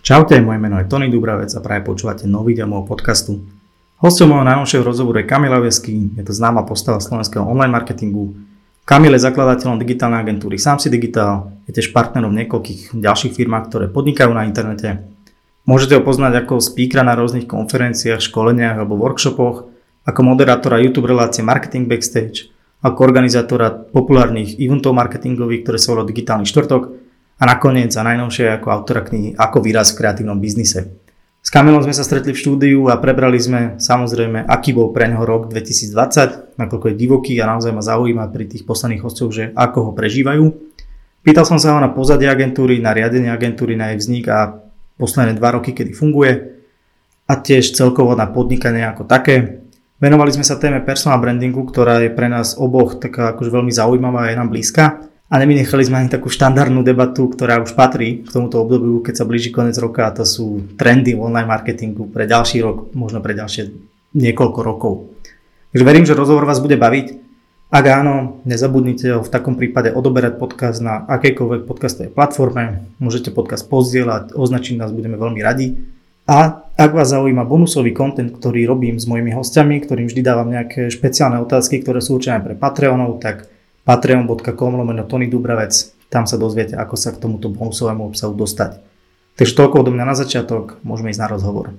Čaute, moje meno je Tony Dubravec a práve počúvate nový diel môjho podcastu. Hostom môjho najnovšieho rozhovoru je Kamila Vesky, je to známa postava slovenského online marketingu. Kamil je zakladateľom digitálnej agentúry Samsi Digital, je tiež partnerom niekoľkých ďalších firmách, ktoré podnikajú na internete. Môžete ho poznať ako speakera na rôznych konferenciách, školeniach alebo workshopoch, ako moderátora YouTube relácie Marketing Backstage, ako organizátora populárnych eventov marketingových, ktoré sa volá Digitálny štvrtok a nakoniec a najnovšie ako autora knihy Ako výraz v kreatívnom biznise. S Kamilom sme sa stretli v štúdiu a prebrali sme samozrejme, aký bol pre neho rok 2020, nakoľko je divoký a naozaj ma zaujíma pri tých posledných hostoch, že ako ho prežívajú. Pýtal som sa ho na pozadie agentúry, na riadenie agentúry, na jej vznik a posledné dva roky, kedy funguje a tiež celkovo na podnikanie ako také. Venovali sme sa téme personal brandingu, ktorá je pre nás oboch taká akože veľmi zaujímavá a je nám blízka a nevynechali sme ani takú štandardnú debatu, ktorá už patrí k tomuto obdobiu, keď sa blíži koniec roka a to sú trendy v online marketingu pre ďalší rok, možno pre ďalšie niekoľko rokov. Takže verím, že rozhovor vás bude baviť. Ak áno, nezabudnite ho v takom prípade odoberať podcast na akejkoľvek podcastovej platforme. Môžete podcast pozdieľať, označiť nás, budeme veľmi radi. A ak vás zaujíma bonusový kontent, ktorý robím s mojimi hostiami, ktorým vždy dávam nejaké špeciálne otázky, ktoré sú určené pre Patreonov, tak patreon.com lomeno Tony Dubravec. Tam sa dozviete, ako sa k tomuto bonusovému obsahu dostať. Takže toľko odo mňa na začiatok, môžeme ísť na rozhovor.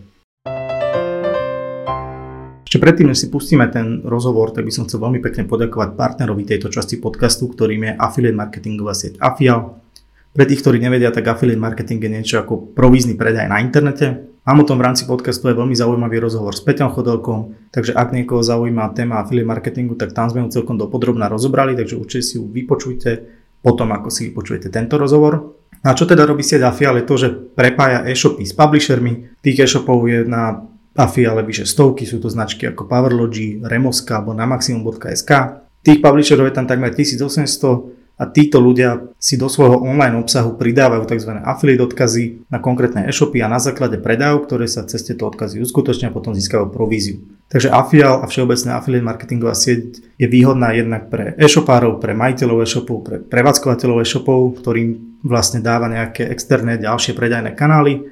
Ešte predtým, než si pustíme ten rozhovor, tak by som chcel veľmi pekne poďakovať partnerovi tejto časti podcastu, ktorým je affiliate marketingová sieť Afial. Pre tých, ktorí nevedia, tak affiliate marketing je niečo ako provízny predaj na internete. Mám o tom v rámci podcastu aj veľmi zaujímavý rozhovor s Peťom Chodelkom, takže ak niekoho zaujíma téma affiliate marketingu, tak tam sme ju celkom dopodrobne rozobrali, takže určite si ju vypočujte potom, ako si vypočujete tento rozhovor. A čo teda robí sieť Afial je to, že prepája e-shopy s publishermi. Tých e-shopov je na Afiale vyše stovky, sú to značky ako Powerlogy, Remoska alebo na maximum.sk. Tých publisherov je tam takmer 1800 a títo ľudia si do svojho online obsahu pridávajú tzv. affiliate odkazy na konkrétne e-shopy a na základe predajov, ktoré sa cez tieto odkazy uskutočnia, potom získajú províziu. Takže Afial a všeobecná affiliate marketingová sieť je výhodná jednak pre e-shopárov, pre majiteľov e-shopov, pre prevádzkovateľov e-shopov, ktorým vlastne dáva nejaké externé ďalšie predajné kanály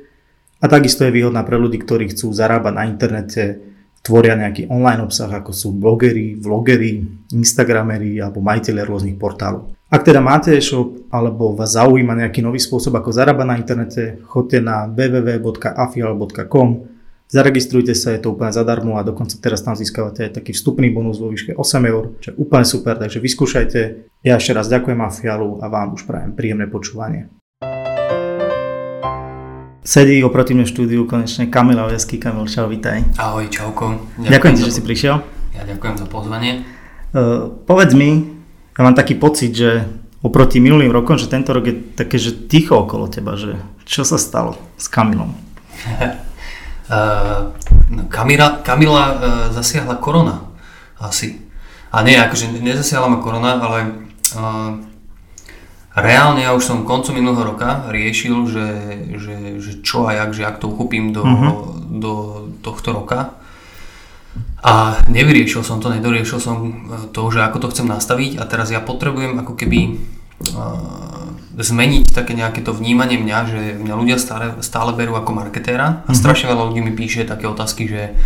a takisto je výhodná pre ľudí, ktorí chcú zarábať na internete, tvoria nejaký online obsah, ako sú blogery, vlogery, instagramery alebo majiteľe rôznych portálov. Ak teda máte e-shop alebo vás zaujíma nejaký nový spôsob, ako zarábať na internete, choďte na www.afial.com, zaregistrujte sa, je to úplne zadarmo a dokonca teraz tam získavate aj taký vstupný bonus vo výške 8 eur, čo je úplne super, takže vyskúšajte. Ja ešte raz ďakujem Afialu a vám už prajem príjemné počúvanie. Sedí oproti mne štúdiu konečne Kamila Vesky. Kamil, čau, vítaj. Ahoj, čauko. Ďakujem, ďakujem ti, že si prišiel. Ja ďakujem za pozvanie. Uh, povedz mi, ja mám taký pocit, že oproti minulým rokom, že tento rok je také, že ticho okolo teba, že čo sa stalo s Kamilom? uh, Kamila, Kamila uh, zasiahla korona asi. A nie, akože nezasiahla ma korona, ale uh, reálne ja už som koncom minulého roka riešil, že, že, že čo a jak, že ak to uchopím do, uh-huh. do tohto roka. A nevyriešil som to, nedoriešil som e, to, že ako to chcem nastaviť a teraz ja potrebujem ako keby uh, zmeniť také nejaké to vnímanie mňa, že mňa ľudia stále, stále berú ako marketéra a mm-hmm. strašne veľa ľudí mi píše také otázky, že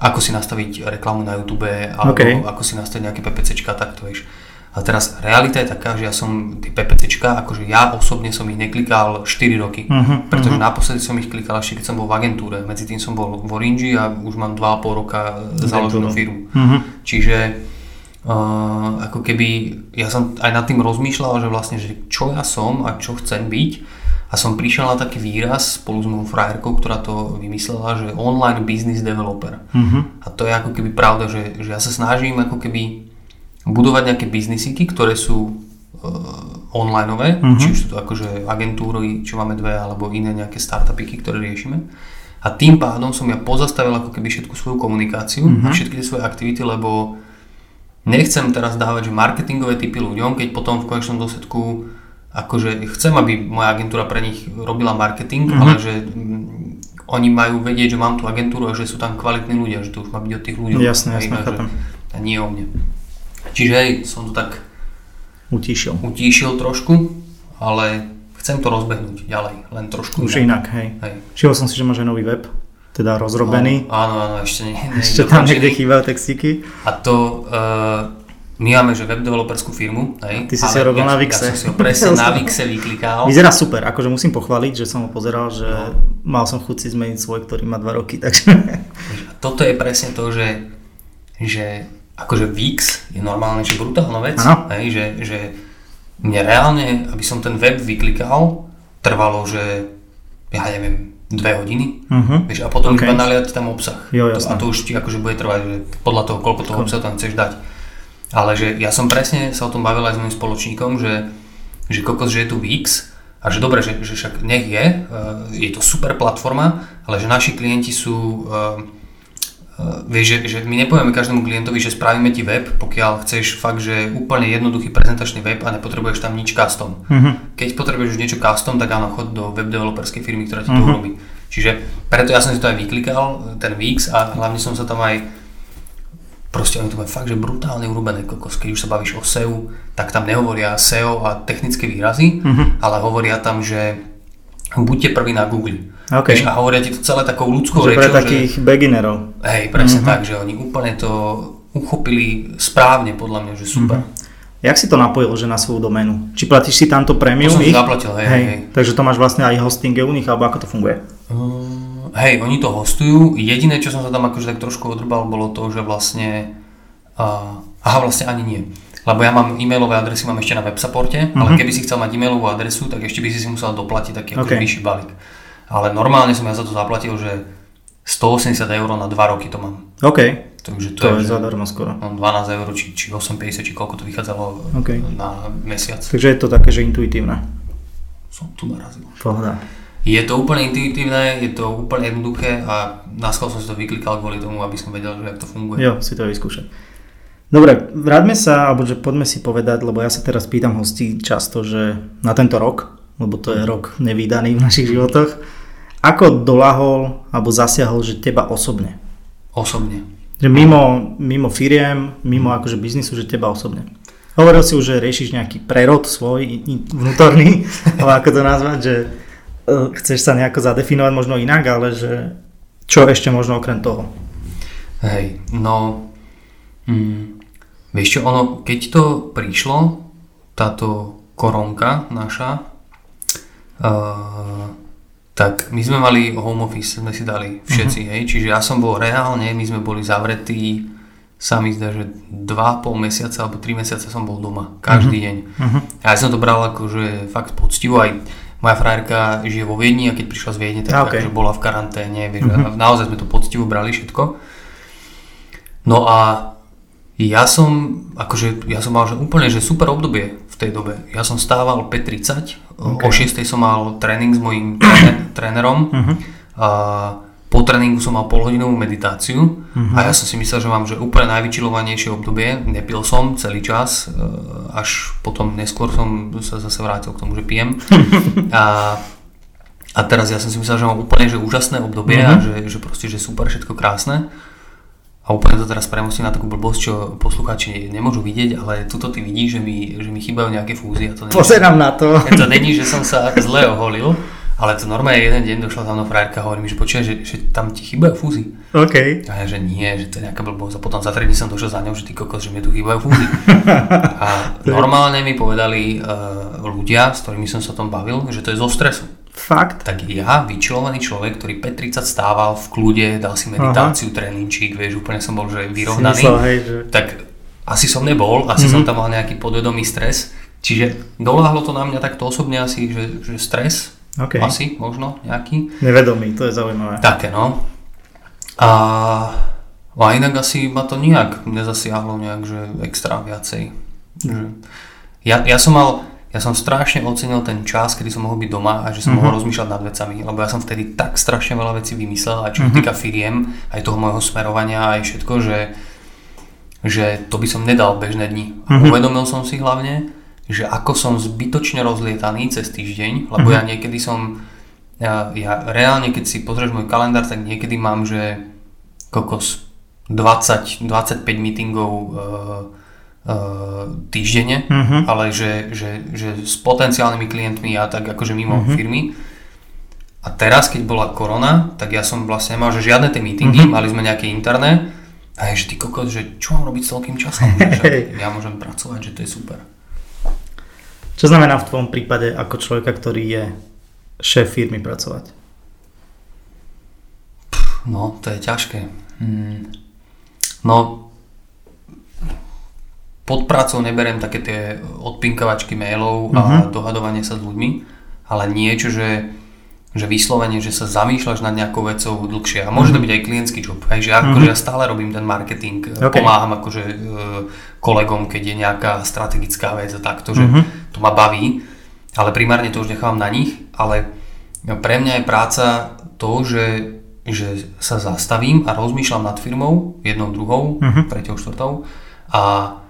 ako si nastaviť reklamu na YouTube alebo okay. ako si nastaviť nejaké PPCčka, tak to vieš. A teraz realita je taká, že ja som tie PPCčka, akože ja osobne som ich neklikal 4 roky, uh-huh, pretože uh-huh. naposledy som ich klikal ešte keď som bol v agentúre, medzi tým som bol v Orange a už mám 2,5 roka založenú firmu. Uh-huh. Čiže uh, ako keby ja som aj nad tým rozmýšľal, že vlastne, že čo ja som a čo chcem byť a som prišiel na taký výraz spolu s mojou frajerkou, ktorá to vymyslela, že online business developer. Uh-huh. A to je ako keby pravda, že, že ja sa snažím ako keby budovať nejaké biznisíky, ktoré sú uh, onlineové, uh-huh. či už sú to akože agentúry, čo máme dve, alebo iné nejaké startupiky, ktoré riešime. A tým pádom som ja pozastavil ako keby všetku svoju komunikáciu uh-huh. a všetky tie svoje aktivity, lebo nechcem teraz dávať že marketingové typy ľuďom, keď potom v konečnom dôsledku akože chcem, aby moja agentúra pre nich robila marketing, uh-huh. ale že mm, oni majú vedieť, že mám tú agentúru a že sú tam kvalitní ľudia, že to už má byť o tých ľuďoch. Jasne, jasne, že, a nie o mne. Čiže hej, som to tak utíšil. utíšil trošku, ale chcem to rozbehnúť ďalej, len trošku Už inak, hej. hej. Všimol som si, že máš aj nový web, teda rozrobený. No, áno, áno, ešte nie. nie ešte tam niekde chýbajú textíky. A to, uh, my máme, že web developerskú firmu. Hej, Ty si si robil ja, na Vixe. Ja som si ho presne na Vixe vyklikal. Vyzerá super, akože musím pochváliť, že som ho pozeral, že no. mal som chuť si zmeniť svoj, ktorý má 2 roky, takže... Toto je presne to, že, že akože Vix je normálne, že brutálna vec. Hej, že, že mne reálne, aby som ten web vyklikal, trvalo, že ja neviem, dve hodiny, uh-huh. vieš, a potom okay. iba naliať tam obsah. Jo, to, a to už ti akože bude trvať, že podľa toho, koľko toho obsahu tam chceš dať. Ale že ja som presne sa o tom bavil aj s mojim spoločníkom, že, že kokos, že je tu Wix a že dobre, že, že však nech je, uh, je to super platforma, ale že naši klienti sú, uh, vieš, že, že my nepovieme každému klientovi, že spravíme ti web, pokiaľ chceš fakt, že úplne jednoduchý prezentačný web a nepotrebuješ tam nič custom. Uh-huh. Keď potrebuješ už niečo custom, tak áno, chod do web developerskej firmy, ktorá ti uh-huh. to urobí. Čiže preto ja som si to aj vyklikal, ten Wix a hlavne som sa tam aj proste oni to majú fakt, že brutálne urobené kokos. Keď už sa bavíš o SEO, tak tam nehovoria SEO a technické výrazy, mm-hmm. ale hovoria tam, že buďte prví na Google. Okay. a hovoria ti to celé takou ľudskou že rečou. Pre takých že, beginnerov. Hej, presne mm-hmm. tak, že oni úplne to uchopili správne podľa mňa, že super. Mm-hmm. Jak si to napojil, že na svoju doménu? Či platíš si tamto premium? To som ich? zaplatil, hej, hej. hej. Takže to máš vlastne aj hosting u nich, alebo ako to funguje? Um, hej, oni to hostujú. Jediné, čo som sa tam akože tak trošku odrbal, bolo to, že vlastne... Uh, aha, vlastne ani nie. Lebo ja mám e-mailové adresy, mám ešte na web supporte, mm-hmm. ale mhm. keby si chcel mať e-mailovú adresu, tak ešte by si si musel doplatiť taký okay. vyšší balík. Ale normálne som ja za to zaplatil, že 180 eur na 2 roky to mám. OK. Takže to, to je, je zadarmo skoro. 12 eur, či, či 8,50, či koľko to vychádzalo okay. na mesiac. Takže je to také, že intuitívne. Som tu narazil. Pohoda. Je to úplne intuitívne, je to úplne jednoduché a na som si to vyklikal kvôli tomu, aby som vedel, že jak to funguje. Jo, si to vyskúšať. Dobre, vráťme sa, alebo že poďme si povedať, lebo ja sa teraz pýtam hostí často, že na tento rok, lebo to je rok nevýdaný v našich životoch, ako dolahol alebo zasiahol, že teba osobne? Osobne. Že mimo, mimo firiem, mimo akože biznisu, že teba osobne. Hovoril si už, že riešiš nejaký prerod svoj vnútorný, alebo ako to nazvať, že Eh, chceš sa nejako zadefinovať možno inak, ale že čo ešte možno okrem toho? Hej, no mm, vieš čo, ono, keď to prišlo, táto koronka naša, uh, tak my sme mali home office, sme si dali všetci, uh-huh. hej, čiže ja som bol reálne, my sme boli zavretí, sa mi zdá, že 2,5 mesiaca alebo 3 mesiace som bol doma, každý uh-huh. deň. Uh-huh. A ja som to bral ako, že fakt poctivo, aj moja frajerka žije vo Viedni a keď prišla z Viedne, tak okay. akože bola v karanténe, vieš, mm-hmm. naozaj sme to poctivo brali všetko. No a ja som, akože, ja som mal že úplne že super obdobie v tej dobe. Ja som stával 5.30, okay. o 6. som mal tréning s mojím trénerom. A po tréningu som mal polhodinovú meditáciu uh-huh. a ja som si myslel, že mám že úplne najvyčilovanejšie obdobie. Nepil som celý čas, e, až potom neskôr som sa zase vrátil k tomu, že pijem. a, a teraz ja som si myslel, že mám úplne že úžasné obdobie uh-huh. a mhm. že, že proste, že super, všetko krásne. A úplne to teraz premostím na takú blbosť, čo poslucháči nemôžu vidieť, ale tuto ty vidíš, že mi, že mi chýbajú nejaké fúzie. To Pozerám na to. To není, že som sa zle oholil, ale to normálne jeden deň došla tam mnou frajerka a hovorí mi, že počuaj, že, že tam ti chýbajú fúzy. OK. A ja, že nie, že to je nejaká blbosť. A potom za 3 dní som došiel za ňou, že ty kokos, že mi tu chýbajú fúzy. a normálne mi povedali uh, ľudia, s ktorými som sa o tom bavil, že to je zo stresu. Fakt? Tak ja, vyčilovaný človek, ktorý 5.30 stával v kľude, dal si meditáciu, tréninčík, vieš, úplne som bol že vyrovnaný. Myslel, hej, že... Tak asi som nebol, asi mm-hmm. som tam mal nejaký podvedomý stres. Čiže doláhlo to na mňa takto osobne asi, že, že stres, Okay. Asi, možno nejaký. Nevedomý, to je zaujímavé. Také, no. A, a inak asi ma to nejak nezasiahlo nejak, že extra viacej. Mm. Ja, ja som mal, ja som strašne ocenil ten čas, kedy som mohol byť doma a že som mm-hmm. mohol rozmýšľať nad vecami, lebo ja som vtedy tak strašne veľa vecí vymyslel, aj čo mm-hmm. týka firiem, aj toho môjho smerovania, aj všetko, že, že to by som nedal bežné dni. Mm-hmm. Uvedomil som si hlavne, že ako som zbytočne rozlietaný cez týždeň, lebo mm-hmm. ja niekedy som, ja, ja reálne keď si pozrieš môj kalendár, tak niekedy mám, že kokos 20, 25 meetingov uh, týždenne, uh-huh. ale že, že, že s potenciálnymi klientmi a tak akože mimo uh-huh. firmy. A teraz, keď bola korona, tak ja som vlastne nemal že žiadne tie meetingy, uh-huh. mali sme nejaké interné a je, že ty kokos, že čo mám robiť s toľkým časom? že ja môžem pracovať, že to je super. Čo znamená v tvojom prípade ako človeka, ktorý je šéf firmy pracovať? No, to je ťažké. Hmm. No, pod prácou neberiem také tie odpinkovačky mailov uh-huh. a mhm. dohadovanie sa s ľuďmi, ale niečo, že, že vyslovene, že sa zamýšľaš nad nejakou vecou dlhšie. A môže uh-huh. to byť aj klientský job. Hej, že uh-huh. akože ja stále robím ten marketing, okay. pomáham akože e, kolegom, keď je nejaká strategická vec a takto, že uh-huh. to ma baví, ale primárne to už nechávam na nich, ale pre mňa je práca to, že, že sa zastavím a rozmýšľam nad firmou, jednou, druhou, uh-huh. treťou, štvrtou a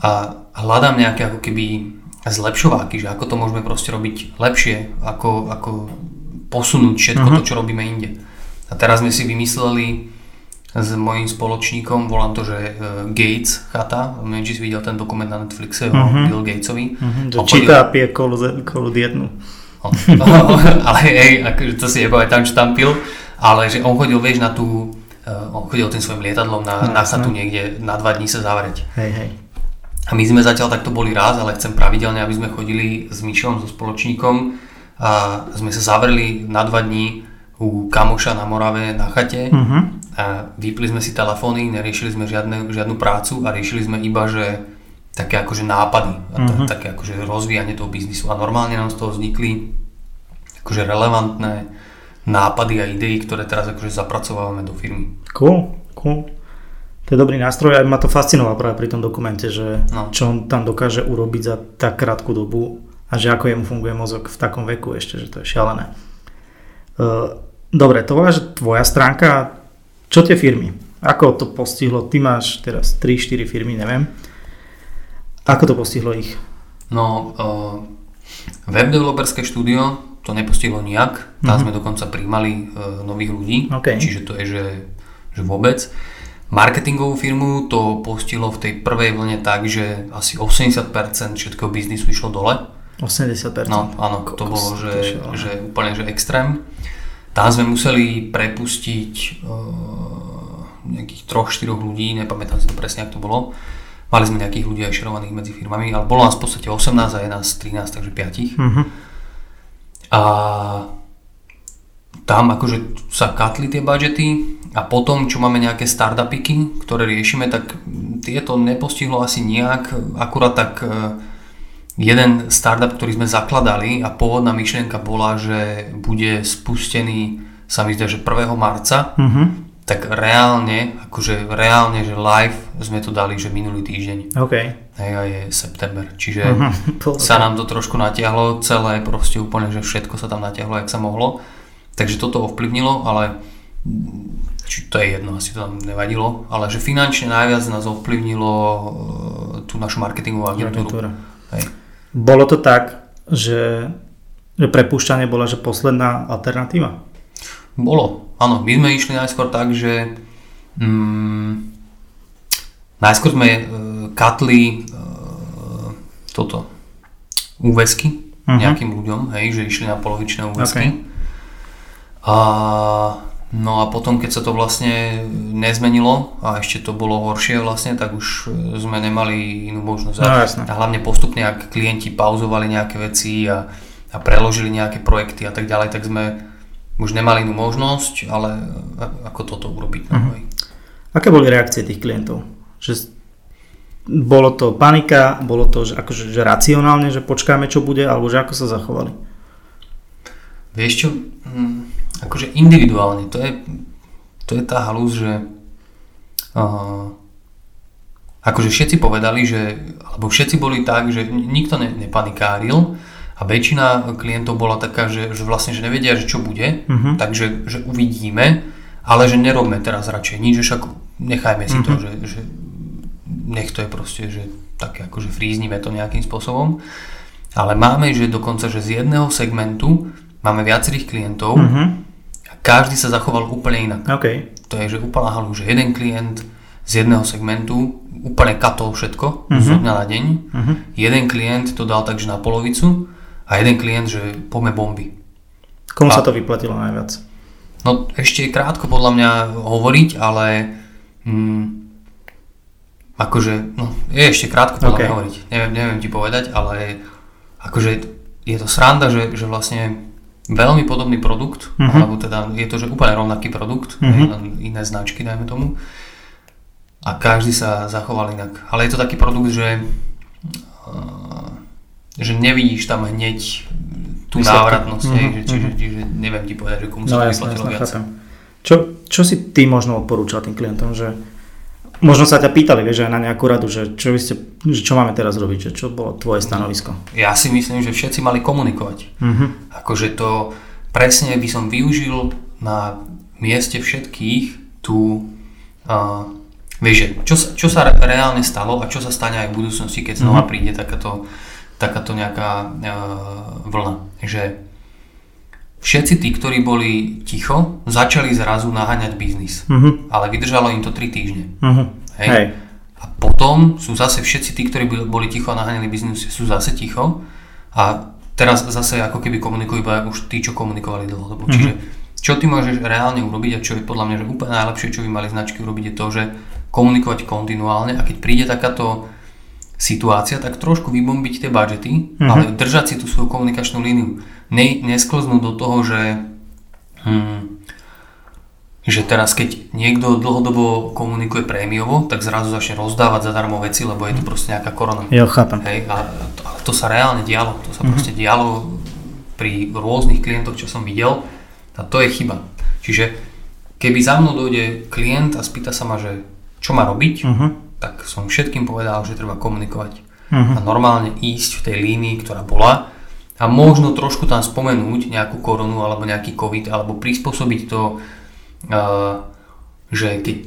a hľadám nejaké ako keby zlepšováky, že ako to môžeme proste robiť lepšie, ako, ako posunúť všetko uh-huh. to, čo robíme inde. A teraz sme si vymysleli s mojím spoločníkom, volám to, že uh, Gates chata, neviem, či si videl ten dokument na Netflixe uh-huh. o mhm. Bill Gatesovi. Uh-huh. číta a pije kolu, kolu dietnú. ale hej, akože to si nepamätám, čo tam pil, ale že on chodil, vieš, na tú, uh, on chodil tým svojim lietadlom na, no, na chatu no. niekde na dva dní sa zavrieť. Hej, hej. A my sme zatiaľ takto boli raz, ale chcem pravidelne, aby sme chodili s Myšom, so spoločníkom a sme sa zavreli na dva dní u kamoša na Morave na chate uh-huh. a vypli sme si telefóny, neriešili sme žiadne, žiadnu prácu a riešili sme iba, že také akože nápady uh-huh. také akože rozvíjanie toho biznisu a normálne nám z toho vznikli akože relevantné nápady a idei, ktoré teraz akože zapracovávame do firmy. Cool, cool to je dobrý nástroj a ma to fascinovalo práve pri tom dokumente, že no. čo on tam dokáže urobiť za tak krátku dobu a že ako jemu funguje mozog v takom veku ešte, že to je šialené. Uh, dobre, to bola, že tvoja stránka, čo tie firmy? Ako to postihlo? Ty máš teraz 3-4 firmy, neviem. Ako to postihlo ich? No, uh, web developerské štúdio to nepostihlo nijak. Tam mm-hmm. sme dokonca príjmali uh, nových ľudí, okay. čiže to je, že, že vôbec. Marketingovú firmu to postilo v tej prvej vlne tak, že asi 80% všetkého biznisu išlo dole. 80%? No, áno, to bolo, že, že úplne že extrém. Tam sme museli prepustiť uh, nejakých 3-4 ľudí, nepamätám si to presne, ako to bolo. Mali sme nejakých ľudí aj šerovaných medzi firmami, ale bolo nás v podstate 18 a 11, 13, takže 5. Uh-huh. A tam akože sa katli tie budžety a potom, čo máme nejaké startupiky, ktoré riešime, tak tieto nepostihlo asi nejak, akurát tak e, jeden startup, ktorý sme zakladali a pôvodná myšlienka bola, že bude spustený sa mi zdá, že 1. marca, uh-huh. tak reálne, akože reálne, že live sme to dali, že minulý týždeň. OK. Hej, a je september, čiže uh-huh. sa nám to trošku natiahlo, celé proste úplne, že všetko sa tam natiahlo, jak sa mohlo. Takže toto ovplyvnilo, ale či to je jedno, asi to tam nevadilo, ale že finančne najviac nás ovplyvnilo e, tú našu marketingovú agentúru. Hej. Bolo to tak, že, že prepúšťanie bola že posledná alternatíva? Bolo, áno. My sme išli najskôr tak, že mm, najskôr sme uh, katli uh, toto úvesky uh-huh. nejakým ľuďom, hej, že išli na polovičné úvesky. Okay. A, no a potom, keď sa to vlastne nezmenilo a ešte to bolo horšie vlastne, tak už sme nemali inú možnosť. No, a hlavne postupne, ak klienti pauzovali nejaké veci a, a preložili nejaké projekty a tak ďalej, tak sme už nemali inú možnosť, ale ako toto urobiť. Uh-huh. Aké boli reakcie tých klientov? Že bolo to panika, bolo to že, akože, že racionálne, že počkáme čo bude, alebo že ako sa zachovali? Vieš čo, hm, akože individuálne, to je, to je tá halúz, že uh, akože všetci povedali, že, alebo všetci boli tak, že nikto ne, nepanikáril a väčšina klientov bola taká, že, že vlastne že nevedia, že čo bude, uh-huh. takže že uvidíme, ale že nerobme teraz radšej nič, že však nechajme si uh-huh. to, mhm. že, že nech to je proste, že také akože fríznime to nejakým spôsobom. Ale máme, že dokonca, že z jedného segmentu máme viacerých klientov, uh-huh každý sa zachoval úplne inak. Okay. To je, že úplná halu, že jeden klient z jedného segmentu, úplne katol všetko, uh-huh. zo dňa na deň. Mhm. Jeden klient to dal takže na polovicu a jeden klient, že poďme bomby. Komu sa A- to vyplatilo najviac? No ešte krátko podľa mňa hovoriť, ale mm, akože, no je ešte krátko podľa Ok. mňa hovoriť. Neviem, neviem ti povedať, ale akože je to sranda, že, že vlastne veľmi podobný produkt, Mhm. alebo teda je to, že úplne rovnaký produkt, hej, len iné značky, dajme tomu. A každý sa zachoval inak. Ale je to taký produkt, že, uh, že nevidíš tam hneď tú Výsledky. návratnosť, hej, Mhm, že, čiže, čiže neviem ti povedať, že komu No sa to jasne, vyplatilo viac. chápem. Čo, čo si ty možno odporúčal tým klientom, že možno sa ťa pýtali, vieš, aj na nejakú radu, že čo, ste, že čo máme teraz robiť, že čo bolo tvoje stanovisko? Ja si myslím, že všetci mali komunikovať. Mhm. Akože to presne by som využil na mieste všetkých tú, uh, vieš, že čo, čo sa re- reálne stalo a čo sa stane aj v budúcnosti, keď znova Mhm. príde takáto, takáto nejaká uh, vlna. Že všetci tí, ktorí boli ticho, začali zrazu naháňať biznis. Mhm. Ale vydržalo im to 3 týždne. Mhm. Hej. Hej. A potom sú zase všetci tí, ktorí boli ticho a naháňali biznis, sú zase ticho. A teraz zase ako keby komunikujú iba už tí, čo komunikovali dlhodobo. Mhm. Čiže čo ty môžeš reálne urobiť a čo je podľa mňa že úplne najlepšie, čo by mali značky urobiť je to, že komunikovať kontinuálne a keď príde takáto situácia, tak trošku vybombiť tie budžety, Mhm. ale držať si tú svoju komunikačnú líniu. Ne, nesklznúť do toho, že hm, že teraz keď niekto dlhodobo komunikuje prémiovo, tak zrazu začne rozdávať zadarmo veci, lebo je to proste nejaká korona. Jo, chápem. Hej, a to, to sa reálne dialo. To sa Mhm. proste dialo pri rôznych klientoch, čo som videl a to je chyba. Čiže keby za mnou dojde klient a spýta sa ma, že čo má robiť, Mhm. tak som všetkým povedal, že treba komunikovať Mhm. a normálne ísť v tej línii, ktorá bola a možno trošku tam spomenúť nejakú koronu alebo nejaký covid alebo prispôsobiť to, uh, že keď,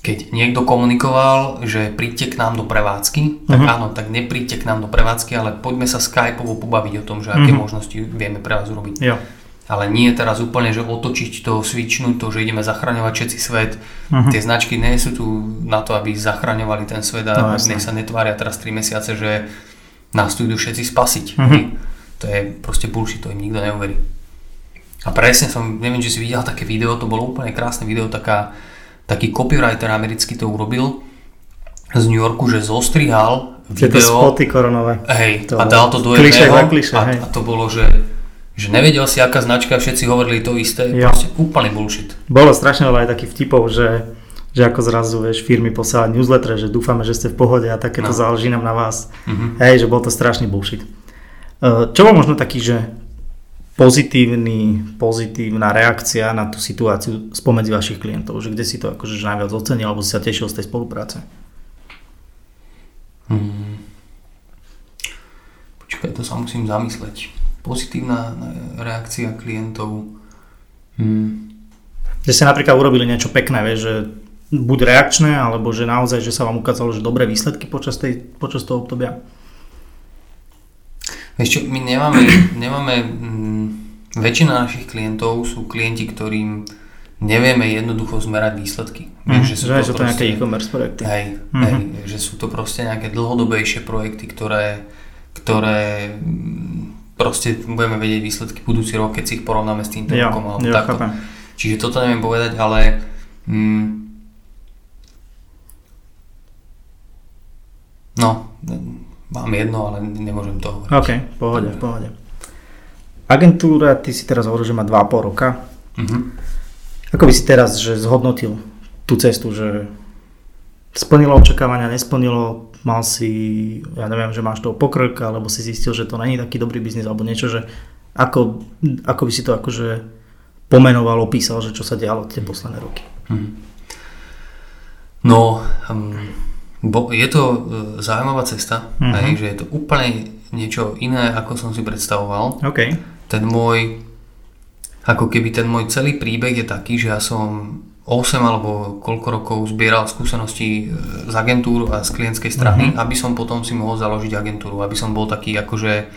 keď niekto komunikoval, že príďte k nám do prevádzky, tak Mhm. áno, tak nepríďte k nám do prevádzky, ale poďme sa skypovo pobaviť o tom, že aké Mhm. možnosti vieme pre vás urobiť. Jo. Ale nie teraz úplne, že otočiť to, switchnúť to, že ideme zachraňovať všetci svet. Mhm. Tie značky nie sú tu na to, aby zachraňovali ten svet a No, nech sa netvária teraz 3 mesiace, že nás tu idú všetci spasiť. Mhm. To je proste bullshit, to im nikto neuverí. A presne som, neviem, či si videl také video, to bolo úplne krásne video, taká, taký copywriter americký to urobil z New Yorku, že zostrihal Tieto video spoty koronové. Hej, To a dal to do jedného a, hej. a to bolo, že, že nevedel si aká značka, všetci hovorili to isté, Jo. proste úplný bullshit. Bolo strašne veľa aj takých vtipov, že, že ako zrazu vieš, firmy posielať newsletter, že dúfame, že ste v pohode a takéto No. záleží nám na vás. Mhm. Hej, že bol to strašný bullshit. E, Čo bol možno taký, že pozitívny, pozitívna reakcia na tú situáciu spomedzi vašich klientov? Že kde si to akože že najviac ocenil alebo si sa tešil z tej spolupráce? Hmm. Počkaj, to sa musím zamysleť. Pozitívna e, reakcia klientov. Hmm. Že ste napríklad urobili niečo pekné, vieš, že buď reakčné, alebo že naozaj, že sa vám ukázalo, že dobré výsledky počas, tej, počas toho obdobia? Čo, my nemáme, nemáme mm, väčšina našich klientov sú klienti, ktorým nevieme jednoducho zmerať výsledky. Vieš, že, že sú to nejaké e-commerce projekty. Hej, Mhm. hej, že sú to proste nejaké dlhodobejšie projekty, ktoré, ktoré mm, proste budeme vedieť výsledky budúci rok, keď si ich porovnáme s týmto Jo, rokom alebo jo, takto. chápem. Čiže toto neviem povedať, ale mm, no, mám jedno, ale nemôžem to hovoriť. OK, v pohode, v pohode. Agentúra, ty si teraz hovoril, že má 2,5 roka. Mhm. Ako by si teraz že zhodnotil tú cestu, že splnilo očakávania, nesplnilo, mal si, ja neviem, že máš toho pokrk, alebo si zistil, že to není taký dobrý biznis, alebo niečo, že ako, ako by si to akože pomenoval, opísal, že čo sa dialo tie posledné roky. Mhm. No, um, bo, je to uh, zaujímavá cesta, Mhm. hej, že je to úplne niečo iné, ako som si predstavoval. OK. Ten môj, ako keby ten môj celý príbeh je taký, že ja som 8 alebo koľko rokov zbieral skúsenosti e, z agentúr a z klientskej strany, aby som potom si mohol založiť agentúru, aby som bol taký akože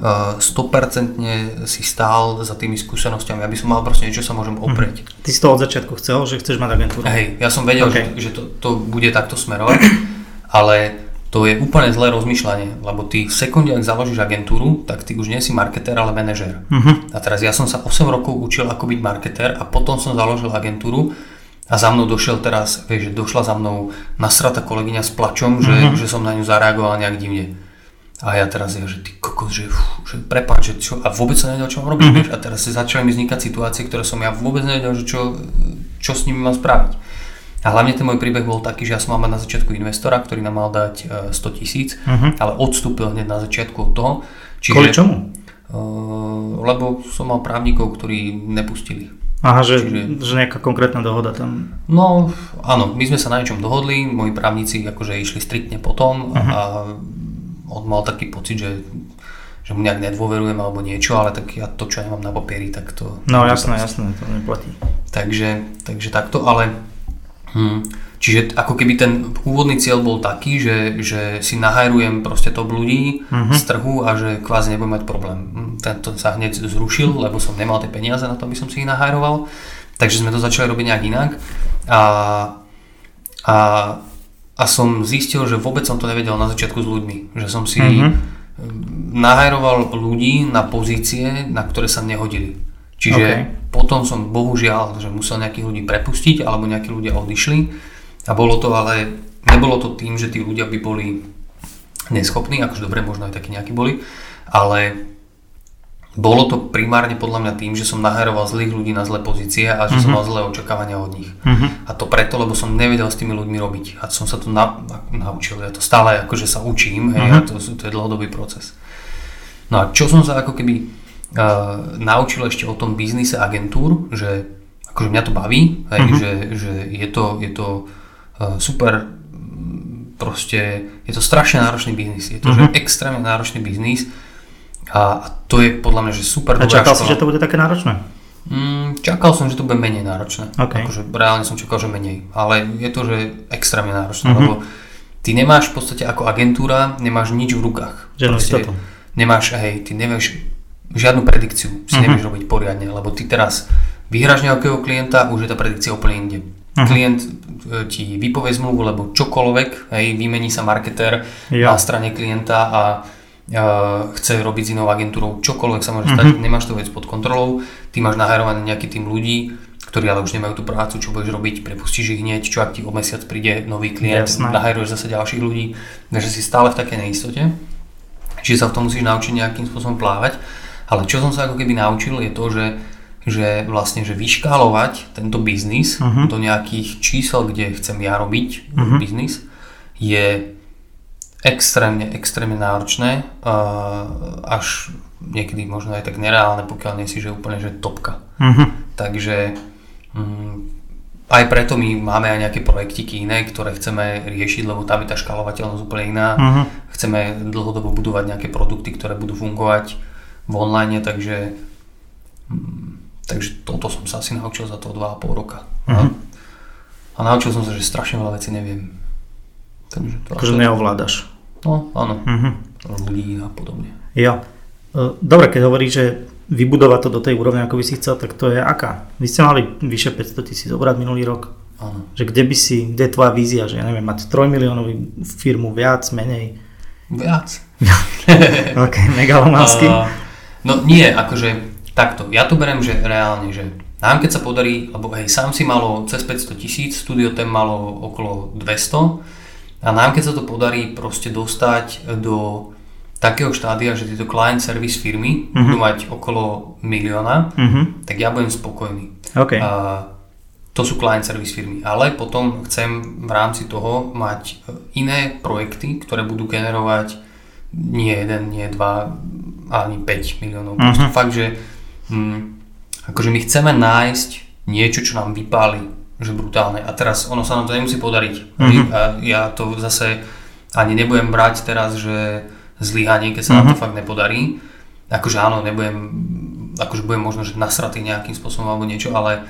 100% si stál za tými skúsenostiami, aby som mal proste niečo, sa môžem oprieť. Uh-huh. Ty si to od začiatku chcel, že chceš mať agentúru? Hej, ja som vedel, okay. že, že to, to bude takto smerovať, ale to je úplne zlé rozmýšľanie, lebo ty v sekunde, ak založíš agentúru, tak ty už nie si marketér, ale manažér. Uh-huh. A teraz ja som sa 8 rokov učil, ako byť marketér a potom som založil agentúru a za mnou došiel teraz, vieš, došla za mnou nasrata kolegyňa s plačom, že, uh-huh. že som na ňu zareagoval nejak divne. A ja teraz ja, že ty kokos, že, že prepáč, že čo, a vôbec som nevedel, čo mám robiť, vieš, a teraz sa začali mi vznikať situácie, ktoré som ja vôbec nevedel, že čo, čo s nimi mám spraviť. A hlavne ten môj príbeh bol taký, že ja som mal mať na začiatku investora, ktorý nám mal dať 100 e, tisíc, uh-huh. ale odstúpil hneď na začiatku od toho. Čiže, Kvôli čomu? Uh, lebo som mal právnikov, ktorí nepustili. Aha, že, Čiže, že nejaká konkrétna dohoda tam. No, áno, my sme sa na niečom dohodli, moji právnici akože išli striktne potom uh-huh. a on mal taký pocit, že že mu nejak nedôverujem alebo niečo, ale tak ja to, čo ja nemám na papieri, tak to... No jasné, jasné, to neplatí. Takže, takže takto, ale... Hm, čiže ako keby ten úvodný cieľ bol taký, že, že si nahajrujem proste top ľudí uh-huh. z trhu a že kvázi nebudem mať problém. Hm, tento sa hneď zrušil, lebo som nemal tie peniaze na to, aby som si ich nahajroval. Takže sme to začali robiť nejak inak. A, a a som zistil, že vôbec som to nevedel na začiatku s ľuďmi. Že som si mm-hmm. nahajroval ľudí na pozície, na ktoré sa nehodili. Čiže okay. potom som bohužiaľ, že musel nejakých ľudí prepustiť, alebo nejakí ľudia odišli. A bolo to ale, nebolo to tým, že tí ľudia by boli neschopní, akože dobre, možno aj takí nejakí boli, ale bolo to primárne podľa mňa tým, že som nahajroval zlých ľudí na zlé pozície a že mm-hmm. som mhm. mal zlé očakávania od nich. Mm-hmm. A to preto, lebo som nevedel s tými ľuďmi robiť. A som sa to na, naučil. Ja to stále akože sa učím, hej, mm-hmm. a to, to je dlhodobý proces. No a čo som sa ako keby uh, naučil ešte o tom biznise agentúr, že akože mňa to baví, hej, mm-hmm. že, že je to, je to uh, super proste, je to strašne náročný biznis. Je to mm-hmm. že extrémne náročný biznis, a to je podľa mňa, že super A čakal si, že to bude také náročné? Mm, čakal som, že to bude menej náročné. Okay. Akože reálne som čakal, že menej. Ale je to, že extrémne náročné, mm-hmm. lebo ty nemáš v podstate ako agentúra, nemáš nič v rukách. Žiadnu istotu. Nemáš, hej, ty nevieš žiadnu predikciu, si mm-hmm. nevieš robiť poriadne, lebo ty teraz vyhráš nejakého klienta, už je tá predikcia úplne inde. Uh-huh. Klient e, ti vypovie zmluvu, lebo čokoľvek, hej, vymení sa marketer ja. na strane klienta a chce robiť s inou agentúrou, čokoľvek sa môže stať, mm-hmm. nemáš to vec pod kontrolou, ty máš nahrovaný nejaký tým ľudí, ktorí ale už nemajú tú prácu, čo budeš robiť, prepustíš ich hneď, čo ak ti o mesiac príde nový klient, Jasné. nahajruješ zase ďalších ľudí, takže si stále v takej neistote, čiže sa v tom musíš naučiť nejakým spôsobom plávať, ale čo som sa ako keby naučil je to, že že vlastne, že vyškálovať tento biznis uh-huh. do nejakých čísel, kde chcem ja robiť uh-huh. biznis, je extrémne, extrémne náročné, až niekedy možno aj tak nereálne, pokiaľ nie si že úplne že topka. Uh-huh. Takže um, aj preto my máme aj nejaké projektiky iné, ktoré chceme riešiť, lebo tam je tá škálovateľnosť úplne iná. Uh-huh. Chceme dlhodobo budovať nejaké produkty, ktoré budú fungovať v online, takže, um, takže toto som sa asi naučil za to 2,5 roka. Uh-huh. A, a naučil som sa, že strašne veľa vecí neviem. Takže to akože neovládaš. No, áno. Uh-huh. Ľudí a podobne. Jo. E, dobre, keď hovoríš, že vybudovať to do tej úrovne, ako by si chcel, tak to je aká? Vy ste mali vyše 500 tisíc obrad minulý rok. Áno. Že kde by si, kde je tvoja vízia, že ja neviem, mať 3 miliónovú firmu, viac, menej? Viac. ok, megalomansky. Uh, no nie, akože takto, ja to berem, že reálne, že nám keď sa podarí, lebo hej, sám si malo cez 500 tisíc, studio ten malo okolo 200, a nám, keď sa to podarí proste dostať do takého štádia, že tieto client service firmy uh-huh. budú mať okolo milióna, uh-huh. tak ja budem spokojný. Okay. A to sú client service firmy, ale potom chcem v rámci toho mať iné projekty, ktoré budú generovať nie jeden, nie dva, ani 5 miliónov. Uh-huh. fakt, že hm, akože my chceme nájsť niečo, čo nám vypáli že brutálne. A teraz ono sa nám to nemusí podariť. Mm-hmm. A ja to zase ani nebudem brať teraz, že zlyhanie, keď sa mm-hmm. nám to mhm. fakt nepodarí. Akože áno, nebudem, akože budem možno, že nasratý nejakým spôsobom alebo niečo, ale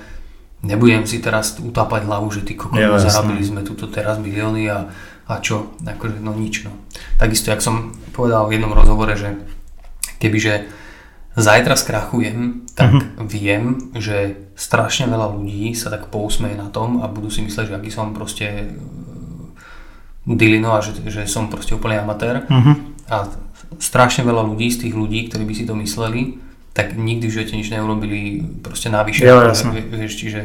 nebudem si teraz utápať hlavu, že ty kokos, ja, zarabili sme tuto teraz milióny a, a čo, akože no nič no. Takisto, jak som povedal v jednom rozhovore, že kebyže zajtra skrachujem, tak uh-huh. viem, že strašne veľa ľudí sa tak pousmeje na tom a budú si mysleť, že aký som proste uh, dilino a že, že som proste úplne amatér. Uh-huh. A strašne veľa ľudí z tých ľudí, ktorí by si to mysleli, tak nikdy v živote nič neurobili proste navyše. Ja, jasne. Vieš, čiže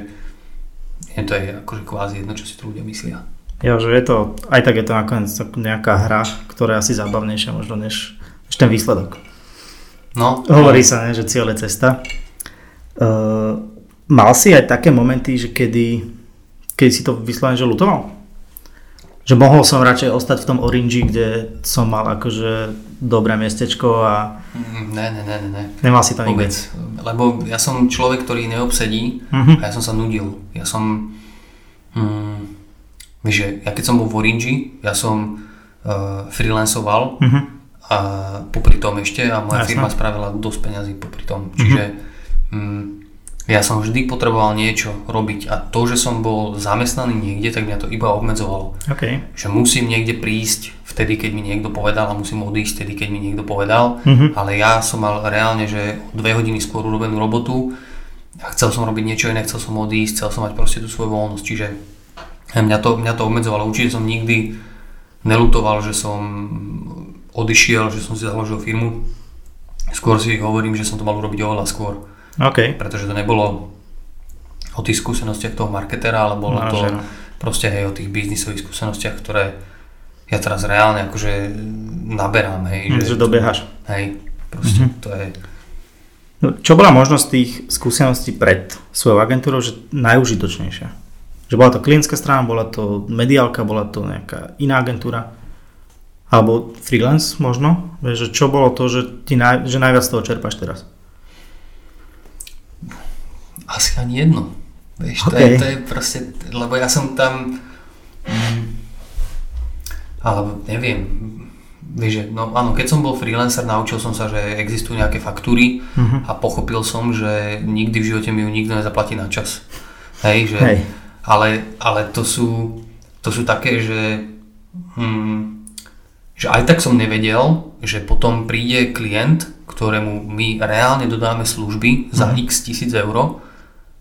je to je akože kvázi jedno, čo si tu ľudia myslia. Ja, že je to, aj tak je to nakoniec nejaká hra, ktorá je asi zábavnejšia možno než, než ten výsledok. No, Hovorí sa, ne, že cieľ je cesta. Uh, mal si aj také momenty, že kedy, kedy si to vyslovene, že lutoval? Že mohol som radšej ostať v tom Orange, kde som mal akože dobré miestečko a... Mm, ne, ne, ne, ne. Nemal si to Vôbec. Lebo ja som človek, ktorý neobsedí uh-huh. a ja som sa nudil. Ja som... Mm, vieš, ja keď som bol v Orange, ja som uh, freelancoval uh-huh a popri tom ešte a moja Jasne. firma spravila dosť peňazí popri tom. Čiže mm-hmm. mm, ja som vždy potreboval niečo robiť a to, že som bol zamestnaný niekde, tak mňa to iba obmedzovalo. Okay. Že musím niekde prísť vtedy, keď mi niekto povedal a musím odísť vtedy, keď mi niekto povedal, mm-hmm. ale ja som mal reálne, že dve hodiny skôr urobenú robotu a chcel som robiť niečo iné, chcel som odísť, chcel som mať proste tú svoju voľnosť, čiže mňa to, mňa to obmedzovalo. Určite som nikdy nelutoval, že som odišiel, že som si založil firmu. Skôr si hovorím, že som to mal urobiť oveľa skôr. Okay. Pretože to nebolo o tých skúsenostiach toho marketera, ale bolo no, to že... proste hej, o tých biznisových skúsenostiach, ktoré ja teraz reálne akože naberám. Hej, že, že dobiehaš. Hej, proste mm-hmm. to je... No, čo bola možnosť tých skúseností pred svojou agentúrou, že najužitočnejšia? Že bola to klientská strana, bola to mediálka, bola to nejaká iná agentúra? Alebo freelance možno? Vieš, že čo bolo to, že, ty naj, že najviac toho čerpáš teraz? Asi ani jedno. Vieš, okay. to, je, to je proste, lebo ja som tam, mm, alebo neviem, vieš, no áno, keď som bol freelancer, naučil som sa, že existujú nejaké faktúry uh-huh. a pochopil som, že nikdy v živote mi ju nikto nezaplatí na čas. Hej, že, Hej. Ale, ale to sú, to sú také, že hm, že aj tak som nevedel, že potom príde klient, ktorému my reálne dodáme služby za mm. x tisíc eur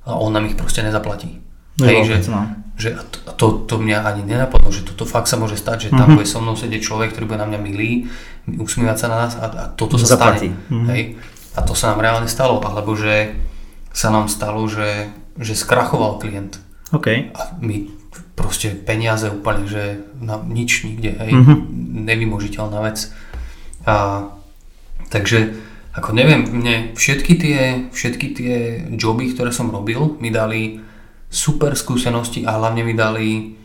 a on nám ich proste nezaplatí. No, Hej, že, no. že a to, to, to mňa ani nenapadlo, že toto fakt sa môže stať, že tam mm-hmm. bude so mnou sedieť človek, ktorý bude na mňa milý, usmievať sa na nás a, a toto sa Zaplatí. stane. Mm-hmm. Hej? A to sa nám reálne stalo, alebo že sa nám stalo, že, že skrachoval klient. Okay. A my proste peniaze úplne, že na nič nikde, hej, mm-hmm. nevymožiteľná vec. A, takže, ako neviem, mne všetky tie, všetky tie joby, ktoré som robil, mi dali super skúsenosti a hlavne mi dali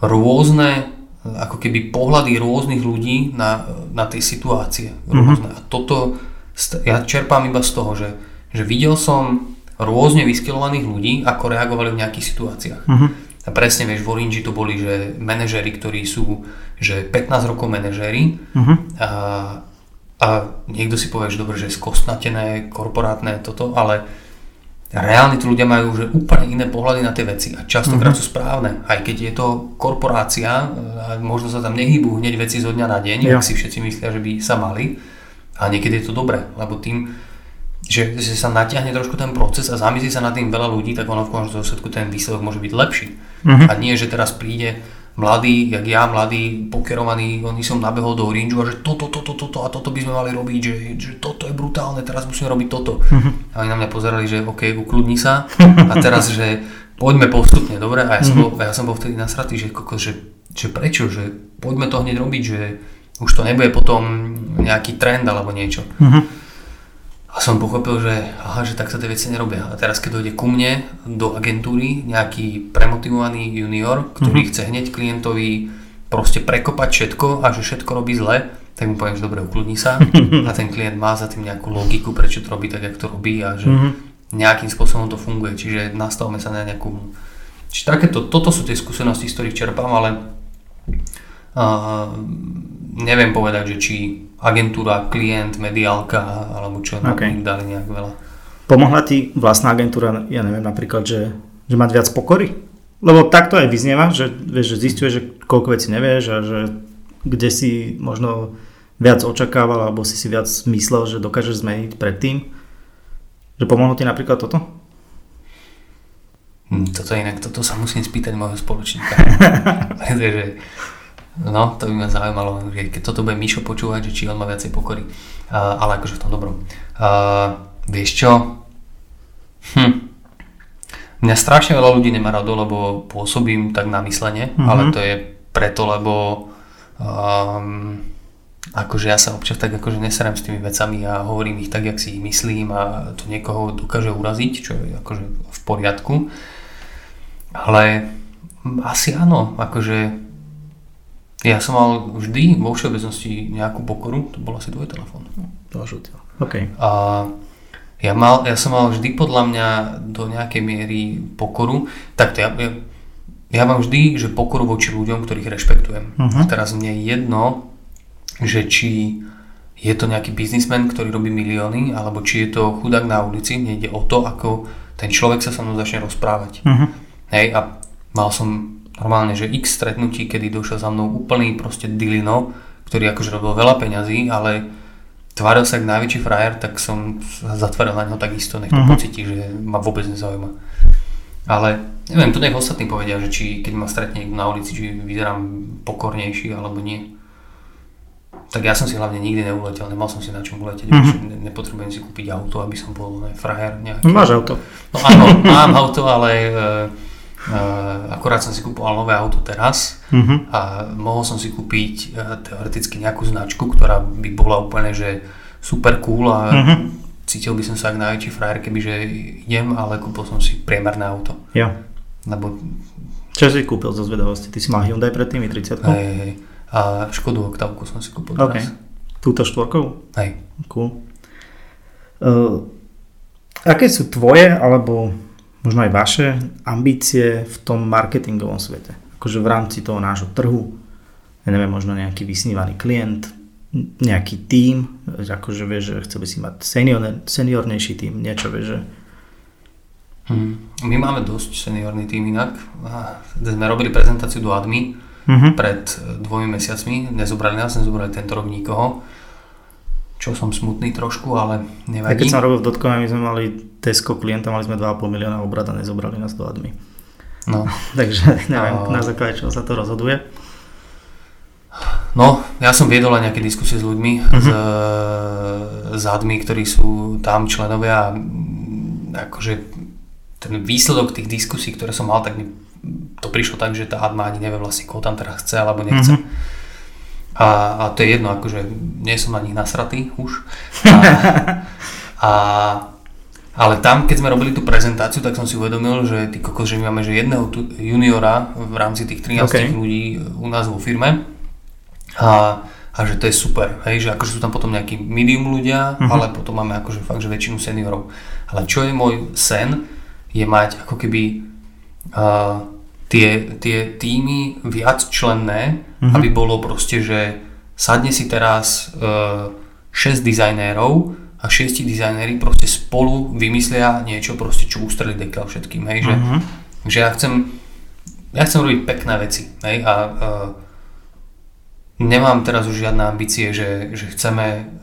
rôzne, ako keby pohľady rôznych ľudí na, na tie situácie. Mhm. Rôzne. Mm-hmm. A toto, ja čerpám iba z toho, že, že videl som rôzne vyskilovaných ľudí, ako reagovali v nejakých situáciách. Mm-hmm. A presne vieš, v Orange to boli, že manažery, ktorí sú že 15 rokov manažery uh-huh. a, a niekto si povie, že dobre, že skostnatené, korporátne toto, ale reálne tí ľudia majú že úplne iné pohľady na tie veci a častokrát uh-huh. sú správne. Aj keď je to korporácia, možno sa tam nehybú hneď veci zo dňa na deň, ja. ak si všetci myslia, že by sa mali, a niekedy je to dobré, lebo tým že, že sa natiahne trošku ten proces a zamyslí sa nad tým veľa ľudí, tak ono v končnom dôsledku ten výsledok môže byť lepší. Uh-huh. A nie, že teraz príde mladý, jak ja, mladý, pokerovaný, oni som nabehol do Orange a že toto, toto, toto a toto by sme mali robiť, že, že toto je brutálne, teraz musíme robiť toto. Uh-huh. A oni na mňa pozerali, že OK, ukludni sa a teraz, že poďme postupne, dobre? A ja som, uh-huh. bol, ja som bol vtedy nasratý, že, že, že prečo, že poďme to hneď robiť, že už to nebude potom nejaký trend alebo niečo. Uh-huh. A som pochopil, že, aha, že tak sa tie veci nerobia. A teraz keď dojde ku mne do agentúry nejaký premotivovaný junior, ktorý mm-hmm. chce hneď klientovi proste prekopať všetko a že všetko robí zle, tak mu poviem, že dobre, ukludni sa a ten klient má za tým nejakú logiku, prečo to robí tak, jak to robí a že mm-hmm. nejakým spôsobom to funguje. Čiže nastavme sa na nejakú... Čiže takéto, toto sú tie skúsenosti, z ktorých čerpám, ale uh, neviem povedať, že či agentúra, klient, mediálka alebo čo okay. im dali nejak veľa. Pomohla ti vlastná agentúra, ja neviem, napríklad, že, že mať viac pokory? Lebo takto aj vyznieva, že, vieš, že zistuješ, že koľko vecí nevieš a že kde si možno viac očakával, alebo si si viac myslel, že dokážeš zmeniť predtým? Že pomohlo ti napríklad toto? Hm, toto inak, toto sa musím spýtať môjho spoločníka. Pretože, no, to by ma zaujímalo, že keď toto bude Mišo počúvať, že či on má viacej pokory. Uh, ale akože v tom dobrom. Uh, vieš čo? Hm. Mňa strašne veľa ľudí nemá rado, lebo pôsobím tak na myslenie, mm-hmm. ale to je preto, lebo um, akože ja sa občas tak akože neserem s tými vecami a hovorím ich tak, jak si ich myslím a to niekoho dokáže uraziť, čo je akože v poriadku. Ale asi áno, akože ja som mal vždy vo všeobecnosti nejakú pokoru, to bol asi tvoj telefón. To OK. A ja, mal, ja som mal vždy podľa mňa do nejakej miery pokoru. Takto ja, ja, ja mám vždy, že pokoru voči ľuďom, ktorých rešpektujem. Uh-huh. teraz mne je jedno, že či je to nejaký biznismen, ktorý robí milióny, alebo či je to chudák na ulici, mne ide o to, ako ten človek sa so mnou začne rozprávať. Uh-huh. Hej, a mal som normálne, že x stretnutí, kedy došiel za mnou úplný proste dilino, ktorý akože robil veľa peňazí, ale tváril sa ako najväčší frajer, tak som zatvoril na neho takisto, nech to uh-huh. pocíti, že ma vôbec nezaujíma. Ale neviem, to nech ostatní povedia, že či keď ma stretne na ulici, či vyzerám pokornejší alebo nie. Tak ja som si hlavne nikdy neuletel, nemal som si na čom uleteť, mm-hmm. ne, nepotrebujem si kúpiť auto, aby som bol ne, frajer nejaký. Máš auto. No áno, mám auto, ale uh, akorát som si kúpoval nové auto teraz mm-hmm. a mohol som si kúpiť uh, teoreticky nejakú značku, ktorá by bola úplne, že super cool a mm-hmm. cítil by som sa ako najväčší frajer, kebyže idem, ale kúpil som si priemerné auto. Ja. Lebo... Čo si kúpil zo zvedavosti? Ty si mal Hyundai pred tými 30 hej, hej. A Škodu Octavku som si kúpil okay. teraz. Túto štvorkou? Hej. Cool. Uh, aké sú tvoje, alebo možno aj vaše ambície v tom marketingovom svete? Akože v rámci toho nášho trhu, ja neviem, možno nejaký vysnívaný klient, nejaký tím, akože vieš, že chcel by si mať senior, seniornejší tím, niečo vieš, že Hmm. My máme dosť seniorný tým inak. Sme robili prezentáciu do ADMI, uh-huh. pred dvomi mesiacmi. Nezobrali nás, nezobrali tento rok nikoho. Čo som smutný trošku, ale nevadí. A keď som robil v Dotcome, my sme mali Tesco klienta, mali sme 2,5 milióna obrad a nezobrali nás do admy. No. Takže neviem, a... na základe čoho sa to rozhoduje. No, ja som viedol aj nejaké diskusie s ľuďmi uh-huh. z, z admy, ktorí sú tam členovia a akože ten výsledok tých diskusí, ktoré som mal, tak mi to prišlo tak, že tá Adma ani nevie vlastne, koho tam teraz chce alebo nechce. Mm-hmm. A, a to je jedno, akože nie som na nich nasratý už. A, a, ale tam, keď sme robili tú prezentáciu, tak som si uvedomil, že ty kokos, že my máme že jedného juniora v rámci tých 13 okay. ľudí u nás vo firme. A, a že to je super, hej, že akože sú tam potom nejakí medium ľudia, uh-huh. ale potom máme akože fakt, že väčšinu seniorov. Ale čo je môj sen, je mať ako keby uh, tie, tie týmy viac členné, mm-hmm. aby bolo proste, že sadne si teraz uh, 6 dizajnérov a 6 dizajnéri proste spolu vymyslia niečo proste, čo ústreli dekel všetkým, hej, že, mm-hmm. že ja chcem ja chcem robiť pekné veci, hej, a uh, nemám teraz už žiadne ambície, že, že chceme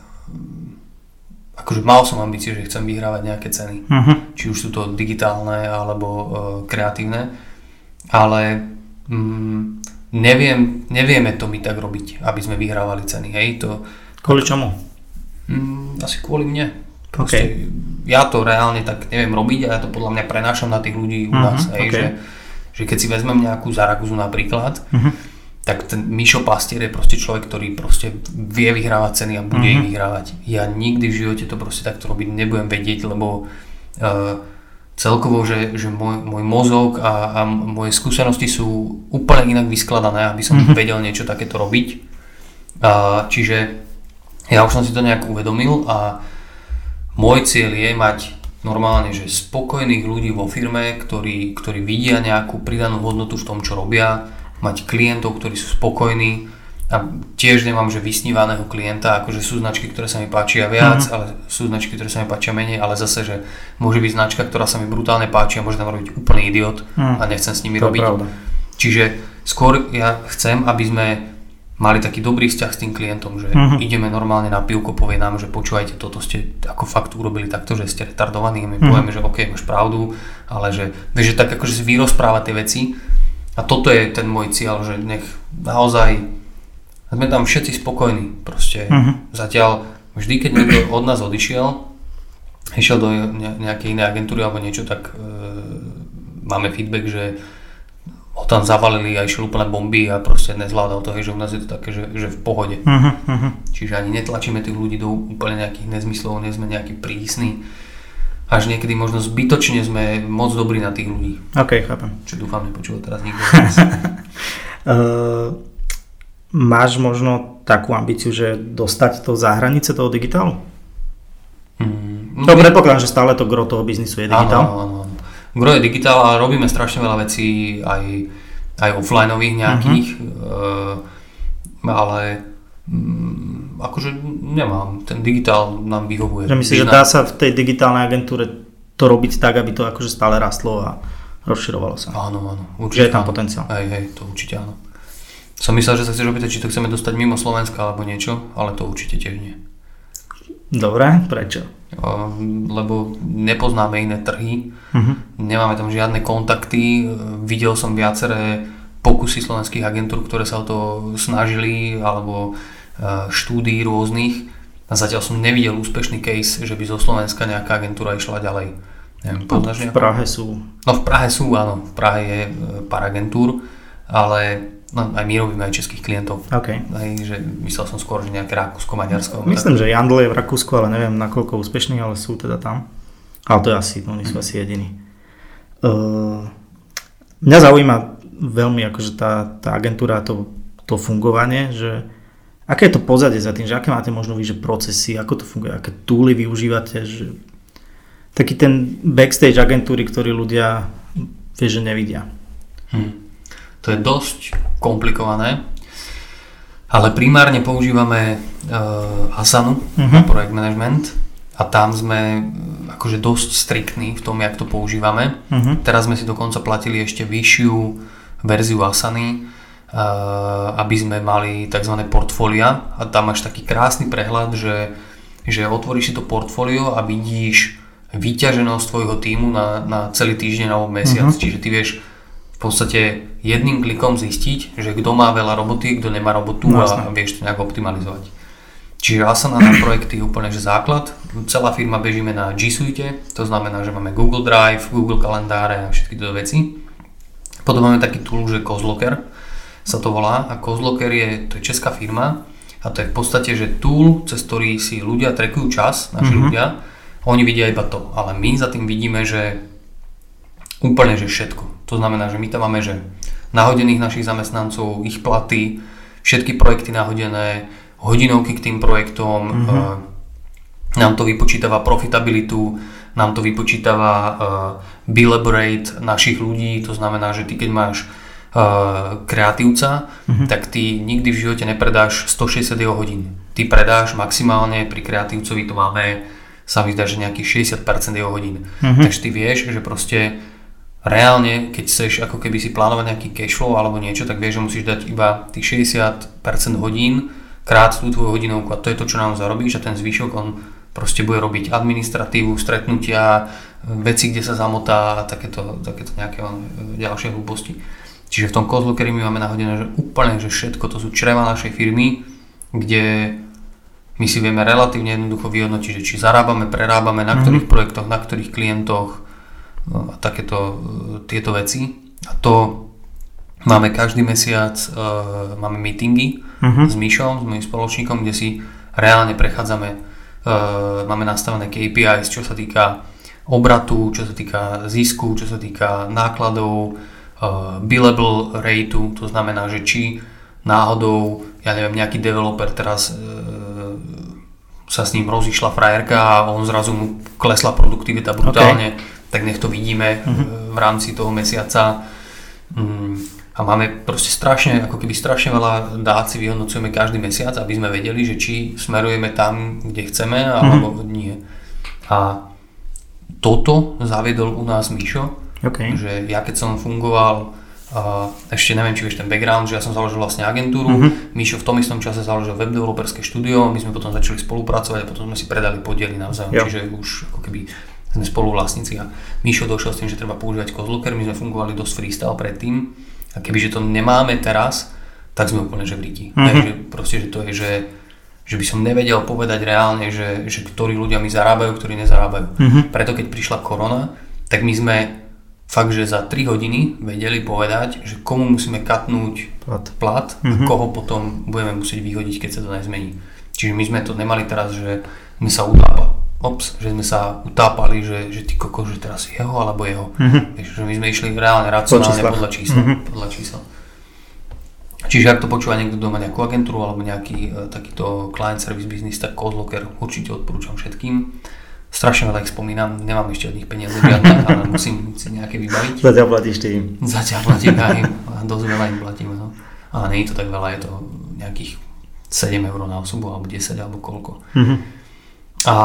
akože mal som ambície, že chcem vyhrávať nejaké ceny. Uh-huh. Či už sú to digitálne alebo uh, kreatívne. Ale mm, neviem, nevieme to my tak robiť, aby sme vyhrávali ceny. Hej, to, kvôli čomu? Mm, asi kvôli mne. Proste, okay. Ja to reálne tak neviem robiť a ja to podľa mňa prenášam na tých ľudí u uh-huh, nás. Hej, okay. že, že keď si vezmem nejakú Zaragozu napríklad, uh-huh tak ten Mišo Pastier je proste človek, ktorý proste vie vyhrávať ceny a bude mm-hmm. ich vyhrávať. Ja nikdy v živote to proste takto robiť nebudem vedieť, lebo uh, celkovo, že, že môj, môj mozog a, a moje skúsenosti sú úplne inak vyskladané, aby som mm-hmm. vedel niečo takéto robiť. Uh, čiže ja už som si to nejak uvedomil a môj cieľ je mať normálne, že spokojných ľudí vo firme, ktorí, ktorí vidia nejakú pridanú hodnotu v tom, čo robia, mať klientov, ktorí sú spokojní a tiež nemám, že vysnívaného klienta, akože sú značky, ktoré sa mi páčia viac, mm-hmm. ale sú značky, ktoré sa mi páčia menej, ale zase, že môže byť značka, ktorá sa mi brutálne páči a môže tam robiť úplný idiot mm. a nechcem s nimi to robiť. Čiže skôr ja chcem, aby sme mali taký dobrý vzťah s tým klientom, že Mhm. ideme normálne na pivko, povie nám, že počúvajte, toto ste ako fakt urobili takto, že ste retardovaní, my Mhm. povieme, že OK, máš pravdu, ale že, vieš, že tak akože si vyrozpráva tie veci a toto je ten môj cieľ, že nech naozaj sme tam všetci spokojní, proste Mhm. zatiaľ vždy, keď niekto od nás odišiel, išiel do ne- nejakej inej agentúry alebo niečo, tak e, máme feedback, že ho tam zavalili a išiel úplne bomby a proste nezvládal to, hej, že u nás je to také, že, že v pohode. Mhm. Čiže ani netlačíme tých ľudí do úplne nejakých nezmyslov, nie sme nejaký prísni. Až niekedy možno zbytočne sme moc dobrí na tých ľudí. OK, chápem. Čo dúfam, nepočúva teraz nikto. Uh, máš možno takú ambíciu, že dostať to za hranice toho digitálu? Mm, To predpokladám, že stále to gro toho biznisu je digitál. Áno, áno, áno. Gro je digitál a robíme strašne veľa vecí aj, aj offlineových nejakých, mm-hmm. ale mm, akože nemám, ten digitál nám vyhovuje. Že myslíš, že dá sa v tej digitálnej agentúre to robiť tak, aby to akože stále rastlo a rozširovalo sa? Áno, áno, Že určite je tam áno. potenciál. Hej, hej, to určite áno. Som myslel, že sa chceš opýtať, či to chceme dostať mimo Slovenska alebo niečo, ale to určite tiež nie. Dobre, prečo? Lebo nepoznáme iné trhy, Mhm. nemáme tam žiadne kontakty, videl som viaceré pokusy slovenských agentúr, ktoré sa o to snažili, alebo e, štúdií rôznych a zatiaľ som nevidel úspešný case, že by zo Slovenska nejaká agentúra išla ďalej. Neviem, poznáš V? Prahe sú. No v Prahe sú, áno, v Prahe je e, pár agentúr, ale no, aj my robíme aj českých klientov. OK. Hej, že myslel som skôr, že nejaké Rakúsko, Maďarsko. Myslím, že Jandl je v Rakúsku, ale neviem nakoľko úspešný, ale sú teda tam. Ale to je asi, oni sú asi jediní. Uh, mňa zaujíma veľmi akože tá, tá agentúra, to, to fungovanie, že aké je to pozadie za tým, že aké máte možno vy, že procesy, ako to funguje, aké túly využívate, že taký ten backstage agentúry, ktorý ľudia vie, že nevidia. Hm. To je dosť komplikované, ale primárne používame uh, Asanu Mhm. na projekt management a tam sme uh, akože dosť striktní v tom, jak to používame. Uh-huh. Teraz sme si dokonca platili ešte vyššiu verziu Asany, uh, aby sme mali tzv. portfólia a tam máš taký krásny prehľad, že, že otvoríš si to portfólio a vidíš vyťaženosť tvojho týmu na, na celý týždeň alebo mesiac. Mhm. Čiže ty vieš podstate jedným klikom zistiť, že kto má veľa roboty, kto nemá robotu No, a vieš to nejak optimalizovať. Čiže Asana na projekty je úplne že základ. Celá firma bežíme na G Suite, to znamená, že máme Google Drive, Google kalendáre a všetky tieto veci. Potom máme taký tool, že Kozlocker sa to volá a Kozlocker je, to je česká firma a to je v podstate, že tool, cez ktorý si ľudia trekujú čas, naši Mhm. ľudia, oni vidia iba to, ale my za tým vidíme, že úplne, že všetko. To znamená, že my tam máme, že nahodených našich zamestnancov, ich platy, všetky projekty nahodené, hodinovky k tým projektom, Mhm. mm-hmm. nám to vypočítava profitabilitu, nám to vypočítava uh, billable rate našich ľudí, to znamená, že ty keď máš kreatívca, mm-hmm. tak ty nikdy v živote nepredáš 160 jeho hodín. Ty predáš maximálne, pri kreatívcovi to máme, sa mi zdá, že nejakých 60% jeho hodín. Mhm. Takže ty vieš, že proste reálne, keď chceš ako keby si plánovať nejaký cashflow alebo niečo, tak vieš, že musíš dať iba tých 60% hodín krát tú tvoju hodinovku a to je to, čo nám zarobíš a ten zvyšok on proste bude robiť administratívu, stretnutia, veci, kde sa zamotá a takéto, takéto nejaké on, ďalšie hlúposti. Čiže v tom Kozlockeri my máme nahodené, že úplne, že všetko, to sú čreva našej firmy, kde my si vieme relatívne jednoducho vyhodnotiť, že či zarábame, prerábame, na ktorých projektoch, na ktorých klientoch a takéto e, tieto veci. A to máme každý mesiac, uh, máme meetingy Mhm. s Myšom, s mojím spoločníkom, kde si reálne prechádzame, uh, máme nastavené KPIs, čo sa týka obratu, čo sa týka zisku, čo sa týka nákladov, uh, billable rateu, to znamená, že či náhodou, ja neviem, nejaký developer teraz sa s ním rozišla frajerka a on zrazu mu klesla produktivita brutálne, tak nech to vidíme uh, v rámci toho mesiaca. Mm, a máme proste strašne, ako keby strašne veľa dát si vyhodnocujeme každý mesiac, aby sme vedeli, že či smerujeme tam, kde chceme, alebo nie. A toto zaviedol u nás Mišo, OK. že ja keď som fungoval Uh, ešte neviem, či vieš ten background, že ja som založil vlastne agentúru, uh-huh. Mišo v tom istom čase založil web developerské štúdio, my sme potom začali spolupracovať a potom sme si predali podiely navzájom, jo. čiže už ako keby sme spoluvlastníci a Mišo došiel s tým, že treba používať Kozlooker, my sme fungovali dosť freestyle predtým a kebyže to nemáme teraz, tak sme úplne že v ríti. Uh-huh. Takže proste, že to je, že, že by som nevedel povedať reálne, že, že ktorí ľudia mi zarábajú, ktorí nezarábajú. Uh-huh. Preto keď prišla korona, tak my sme fakt, že za 3 hodiny vedeli povedať, že komu musíme katnúť plat, plat mm-hmm. a koho potom budeme musieť vyhodiť, keď sa to nezmení. Čiže my sme to nemali teraz, že sme sa utápali, ops, že sme sa utápali, že, že ty koko, že teraz jeho alebo jeho. Mm-hmm. Že my sme išli reálne racionálne podľa čísla. Mm-hmm. Podľa čísla. Čiže ak to počúva niekto, kto má nejakú agentúru alebo nejaký uh, takýto client service business, tak Kozloker určite odporúčam všetkým strašne veľa ich spomínam, nemám ešte od nich peniaze žiadne, ale musím si nejaké vybaviť. Zatiaľ platíš ty im. Zatiaľ platím aj im dosť veľa im platím. No. Ale nie je to tak veľa, je to nejakých 7 eur na osobu, alebo 10, alebo koľko. Mm-hmm. A,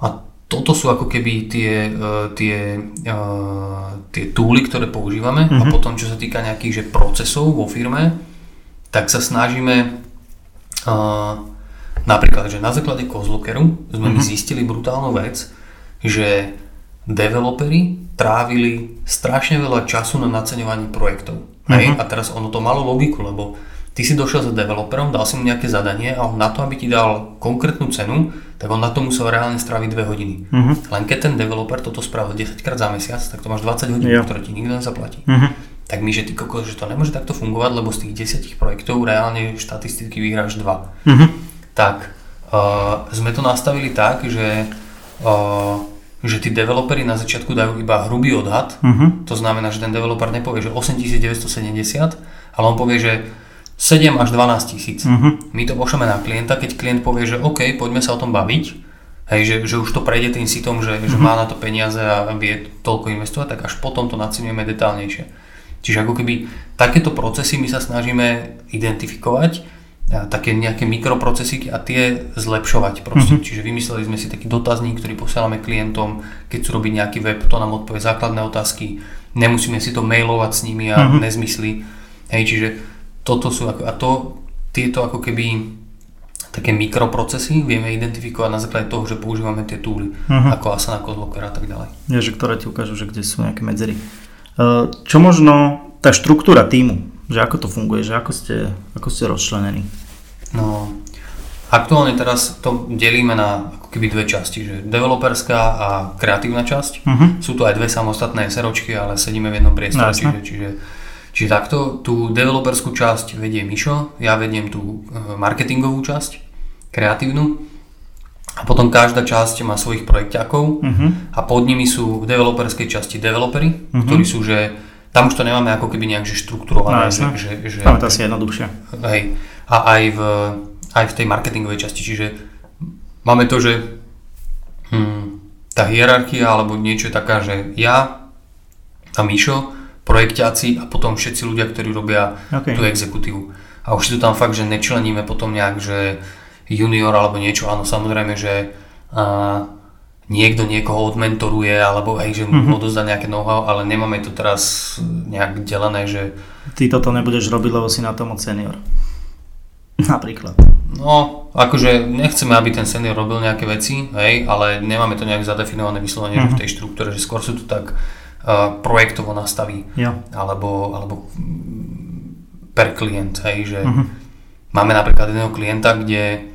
a toto sú ako keby tie, uh, tie, uh, tie túly, ktoré používame mm-hmm. a mhm. potom čo sa týka nejakých že procesov vo firme, tak sa snažíme uh, Napríklad, že na základe Kozlookeru sme mm-hmm. zistili brutálnu vec, že developeri trávili strašne veľa času na naceňovaní projektov. Mm-hmm. Hej? A teraz ono to malo logiku, lebo ty si došiel za developerom, dal si mu nejaké zadanie a on na to, aby ti dal konkrétnu cenu, tak on na to musel reálne stráviť 2 hodiny. Mm-hmm. Len keď ten developer toto spravil 10 krát za mesiac, tak to máš 20 hodín, yeah. ktoré ti nikto nezaplatí. Mm-hmm. Tak my, že ty kokos, že to nemôže takto fungovať, lebo z tých 10 projektov reálne štatisticky vyhráš 2. Mm-hmm tak uh, sme to nastavili tak, že, uh, že tí developeri na začiatku dajú iba hrubý odhad, uh-huh. to znamená, že ten developer nepovie, že 8970, ale on povie, že 7 až 12 tisíc. Uh-huh. My to pošleme na klienta, keď klient povie, že OK, poďme sa o tom baviť, hej, že, že už to prejde tým sitom, že, uh-huh. že má na to peniaze a vie toľko investovať, tak až potom to nacenujeme detálnejšie. Čiže ako keby takéto procesy my sa snažíme identifikovať také nejaké mikroprocesy a tie zlepšovať proste. Mm-hmm. Čiže vymysleli sme si taký dotazník, ktorý posielame klientom, keď chcú robiť nejaký web, to nám odpovie základné otázky, nemusíme si to mailovať s nimi a mm-hmm. nezmysly. Hej, čiže toto sú ako, a to, tieto ako keby také mikroprocesy vieme identifikovať na základe toho, že používame tie túly, uh-huh. ako Asana, Kozloker a tak ďalej. Ja, že ktoré ti ukážu, že kde sú nejaké medzery. Čo možno tá štruktúra týmu, že ako to funguje, že ako ste, ako ste rozčlenení? No, aktuálne teraz to delíme na ako keby dve časti, že developerská a kreatívna časť. Uh-huh. Sú tu aj dve samostatné seročky, ale sedíme v jednom priestore, no, čiže, čiže, čiže takto tú developerskú časť vedie Mišo, ja vediem tú e, marketingovú časť, kreatívnu. A potom každá časť má svojich projekťákov uh-huh. a pod nimi sú v developerskej časti developery, uh-huh. ktorí sú, že tam už to nemáme ako keby nejak že štrukturované. No, že, že, že, tam je to asi jednoduchšie. Hej. A aj v, aj v tej marketingovej časti, čiže máme to, že hm, tá hierarchia alebo niečo je taká, že ja a Mišo, projekťáci a potom všetci ľudia, ktorí robia okay. tú exekutívu. A už si to tam fakt, že nečleníme potom nejak, že junior alebo niečo, áno samozrejme, že a, niekto niekoho odmentoruje, alebo hej, že mu mm-hmm. odozdá nejaké know-how, ale nemáme to teraz nejak delené, že... Ty toto nebudeš robiť, lebo si na tom od senior. Napríklad. No, akože nechceme, aby ten senior robil nejaké veci, hej, ale nemáme to nejak zadefinované vyslovene mm-hmm. v mhm. tej štruktúre, že skôr sú to tak projektovo nastaví. Ja. Alebo, alebo per klient, hej, že mm-hmm. máme napríklad jedného klienta, kde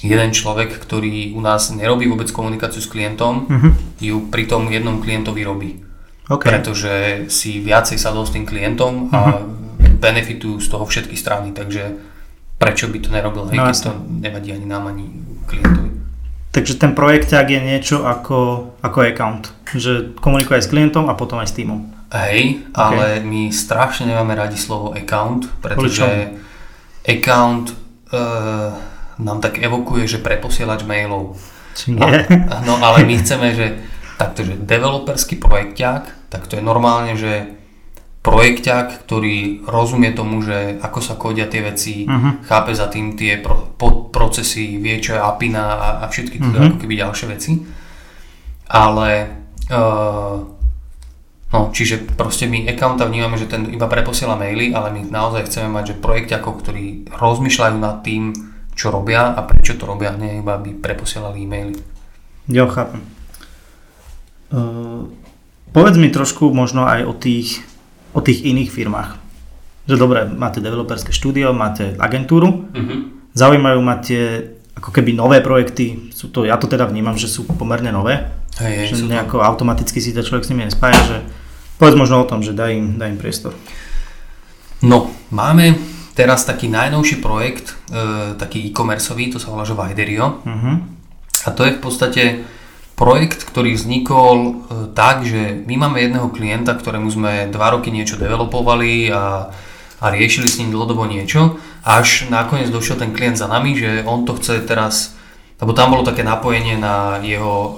jeden človek, ktorý u nás nerobí vôbec komunikáciu s klientom, uh-huh. ju pri tom jednom klientovi robí. Okay. Pretože si viacej sadol s tým klientom a uh-huh. benefitujú z toho všetky strany, takže prečo by to nerobil, hej, no, keď to nevadí ani nám, ani klientovi. Takže ten projekťák je niečo ako, ako account, že komunikuje aj s klientom a potom aj s týmom. Hej, okay. ale my strašne nemáme radi slovo account, pretože account uh, nám tak evokuje, že preposielač mailov. Nie. A, no ale my chceme, že takto, že developerský projekťák, tak to je normálne, že projekťák, ktorý rozumie tomu, že ako sa kodia tie veci, uh-huh. chápe za tým tie pro, pod procesy, vie čo je apina a, a všetky uh-huh. ako keby ďalšie veci. Ale uh, No, čiže proste my accounta vnímame, že ten iba preposiela maily, ale my naozaj chceme mať, že projekťakov, ktorí rozmýšľajú nad tým, čo robia a prečo to robia, nie iba by preposielali e-maily. Jo, chápem. Uh, povedz mi trošku možno aj o tých, o tých iných firmách. Že dobre, máte developerské štúdio, máte agentúru, uh-huh. zaujímajú ma tie ako keby nové projekty, sú to, ja to teda vnímam, že sú pomerne nové, Hej, že nejako to... automaticky si to človek s nimi nespája, že povedz možno o tom, že daj im, daj im priestor. No, máme teraz taký najnovší projekt, e, taký e-commerceový, to sa volá, že Viderio. Uh-huh. A to je v podstate projekt, ktorý vznikol e, tak, že my máme jedného klienta, ktorému sme dva roky niečo developovali a, a riešili s ním dlhodobo niečo, až nakoniec došiel ten klient za nami, že on to chce teraz, lebo tam bolo také napojenie na jeho e,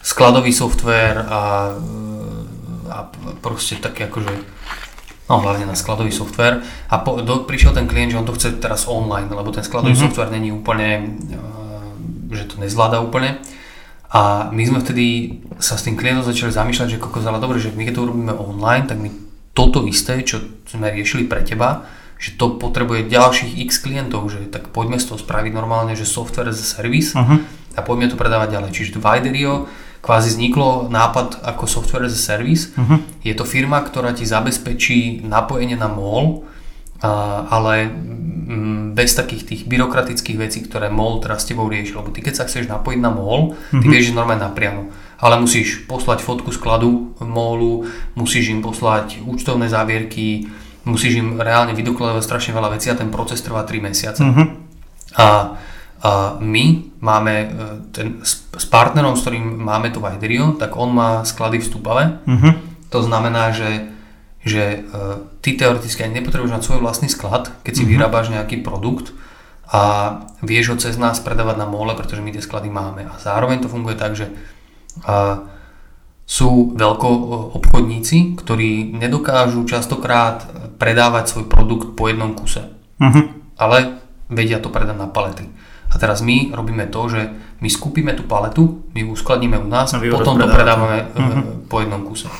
skladový software a, e, a proste také akože no hlavne na skladový software a po, do, prišiel ten klient, že on to chce teraz online, lebo ten skladový mm-hmm. software není úplne, e, že to nezvláda úplne a my sme vtedy sa s tým klientom začali zamýšľať, že kokos, ale dobre, že my keď to urobíme online, tak my toto isté, čo sme riešili pre teba, že to potrebuje ďalších x klientov, že tak poďme z toho spraviť normálne, že software as a service uh-huh. a poďme to predávať ďalej. Čiže Viderio kvázi vzniklo nápad ako software as a service. Uh-huh. Je to firma, ktorá ti zabezpečí napojenie na MOL, ale mm, bez takých tých byrokratických vecí, ktoré MOL teraz s tebou rieši. Lebo ty keď sa chceš napojiť na MOL, ty mm-hmm. vieš, že normálne napriamo. Ale musíš poslať fotku skladu MOLu, musíš im poslať účtovné závierky, musíš im reálne vydokladovať strašne veľa vecí a ten proces trvá 3 mesiace. Mm-hmm. A, a my máme e, ten, s, s partnerom, s ktorým máme to Viderio, tak on má sklady v Stupave. Mm-hmm. To znamená, že že uh, ty teoreticky ani nepotrebuješ mať svoj vlastný sklad, keď si mm-hmm. vyrábaš nejaký produkt a vieš ho cez nás predávať na mole, pretože my tie sklady máme. A zároveň to funguje tak, že uh, sú veľko obchodníci, ktorí nedokážu častokrát predávať svoj produkt po jednom kuse. Mm-hmm. Ale vedia to predať na palety. A teraz my robíme to, že my skúpime tú paletu, my ju uskladníme u nás a potom to predávame mm-hmm. po jednom kuse.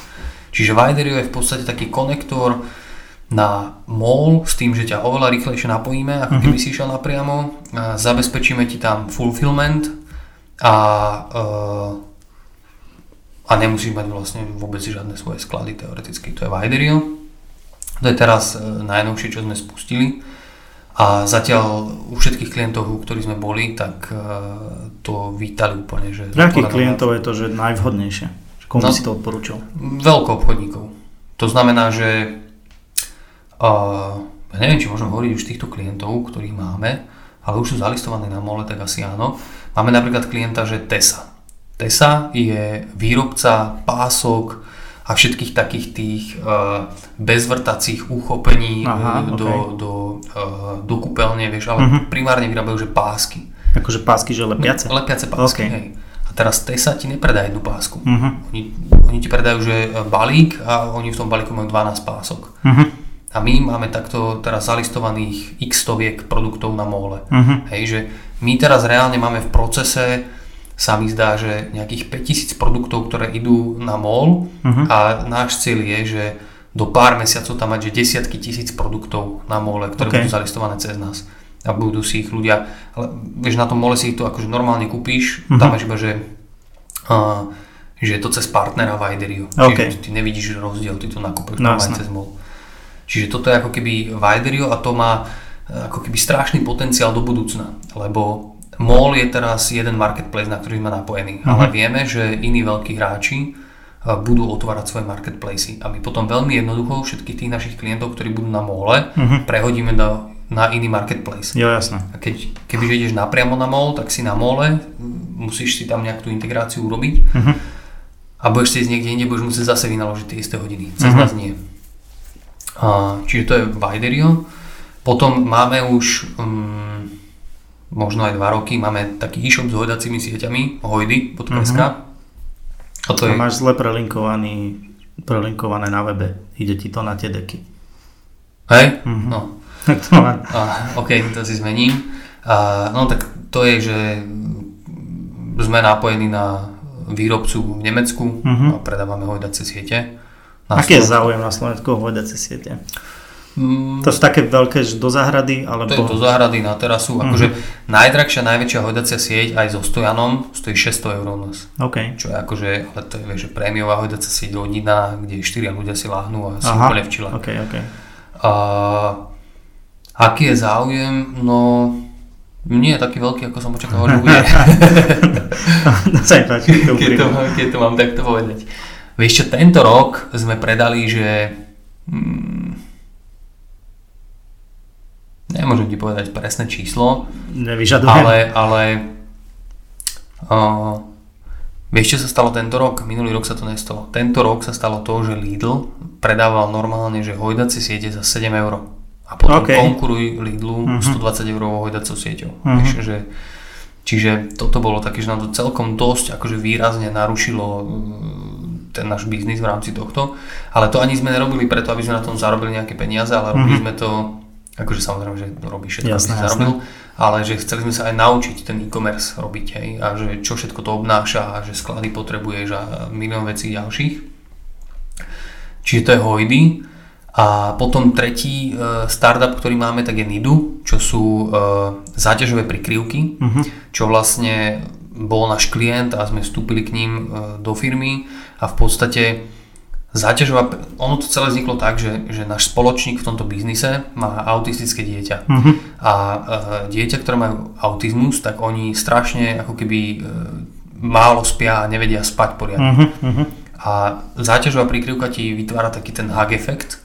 Čiže Viderio je v podstate taký konektor na MOL s tým, že ťa oveľa rýchlejšie napojíme, ako keby uh-huh. si išiel napriamo. Zabezpečíme ti tam fulfillment a, uh, a nemusíš mať vlastne vôbec žiadne svoje sklady teoreticky. To je Viderio. To je teraz uh, najnovšie, čo sme spustili. A zatiaľ u všetkých klientov, u ktorých sme boli, tak uh, to vítali úplne. Že Pre akých klientov je to že najvhodnejšie? Komu no, si to odporúčal? Veľko obchodníkov. To znamená, že uh, neviem, či môžem hovoriť už týchto klientov, ktorých máme, ale už sú zalistovaní na mole, tak asi áno. Máme napríklad klienta, že Tesa. Tesa je výrobca pások a všetkých takých tých uh, bezvrtacích uchopení Aha, do, okay. do, uh, do kúpeľne, vieš, ale uh-huh. primárne vyrábajú, že pásky. Akože pásky, že lepiace? Lepiace pásky, okay. hej. A teraz Tesa ti nepredá jednu pásku. Uh-huh. Oni, oni ti predajú, že balík a oni v tom balíku majú 12 pások. Uh-huh. A my máme takto teraz zalistovaných x stoviek produktov na mole. Uh-huh. Hej, že my teraz reálne máme v procese sa mi zdá, že nejakých 5000 produktov, ktoré idú na mall uh-huh. a náš cieľ je, že do pár mesiacov tam mať že desiatky tisíc produktov na mole, ktoré okay. budú zalistované cez nás a budú si ich ľudia, ale vieš, na tom mole si ich to akože normálne kúpíš, uh-huh. tam máš iba, že, uh, že je to cez partnera Viderio. Okay. Čiže ty nevidíš rozdiel, ty to nakúpeš no, cez mol. Čiže toto je ako keby Viderio a to má e, ako keby strašný potenciál do budúcna, lebo MOL je teraz jeden marketplace, na ktorý sme napojení, uh-huh. ale vieme, že iní veľkí hráči e, budú otvárať svoje marketplacy a my potom veľmi jednoducho všetkých tých našich klientov, ktorí budú na mole, uh-huh. prehodíme do na iný marketplace. Jo, jasné. A keď, keby ideš napriamo na mall, tak si na mole, musíš si tam nejakú tú integráciu urobiť uh-huh. a budeš si ísť niekde inde, budeš musieť zase vynaložiť tie isté hodiny. Cez uh-huh. nás nie. A, čiže to je Viderio. Potom máme už um, možno aj dva roky, máme taký e-shop s hojdacími sieťami, hojdy.sk. Uh-huh. A to je... máš zle prelinkovaný, prelinkované na webe, ide ti to na tie deky. Hej? Uh-huh. No, a, OK, to si zmením. A, no tak to je, že sme napojení na výrobcu v Nemecku Mhm. a predávame hojdacie siete. Aký je záujem na Slovensku o hojdacie siete? Mm, To sú také veľké, že do záhrady, alebo... To je do záhrady na terasu. Mhm. Akože najdrahšia, najväčšia hojdacia sieť aj so stojanom stojí 600 eur u nás. OK. Čo je akože, ale to je vieš, prémiová hojdacia sieť rodina, kde štyria ľudia si láhnú a Aha. úplne v čile. OK, OK. A, aký je záujem? No, nie je taký veľký, ako som očakával, že bude. to sa páči, to keď, to, keď to mám takto povedať. Vieš čo, tento rok sme predali, že... Mm, nemôžem ti povedať presné číslo, Nevyžadujem. ale, ale uh, vieš, čo sa stalo tento rok? Minulý rok sa to nestalo. Tento rok sa stalo to, že Lidl predával normálne, že hojdacie siete za 7 eur. A potom OK. konkuruj Lidlu Mhm. 120 eur hojdacou sieťou. Mhm. Vieš, že, čiže toto bolo také, že nám to celkom dosť akože výrazne narušilo uh, ten náš biznis v rámci tohto. Ale to ani sme nerobili preto, aby sme na tom zarobili nejaké peniaze, ale robili Mhm. sme to, akože samozrejme, že robí všetko, Jasné, aby si zarobil, ale že chceli sme sa aj naučiť ten e-commerce robiť, hej, a že čo všetko to obnáša, a že sklady potrebuješ a milión vecí ďalších. Čiže to je Hojdy. A potom tretí e, startup, ktorý máme, tak je Nidu, čo sú e, záťažové prikryvky, Mhm. čo vlastne bol náš klient a sme vstúpili k ním e, do firmy a v podstate záťažová, ono to celé vzniklo tak, že, že náš spoločník v tomto biznise má autistické dieťa. Mhm. A dieťa, ktoré majú autizmus, tak oni strašne ako keby málo spia a nevedia spať poriadne. Mhm. A záťažová prikryvka ti vytvára taký ten hug efekt,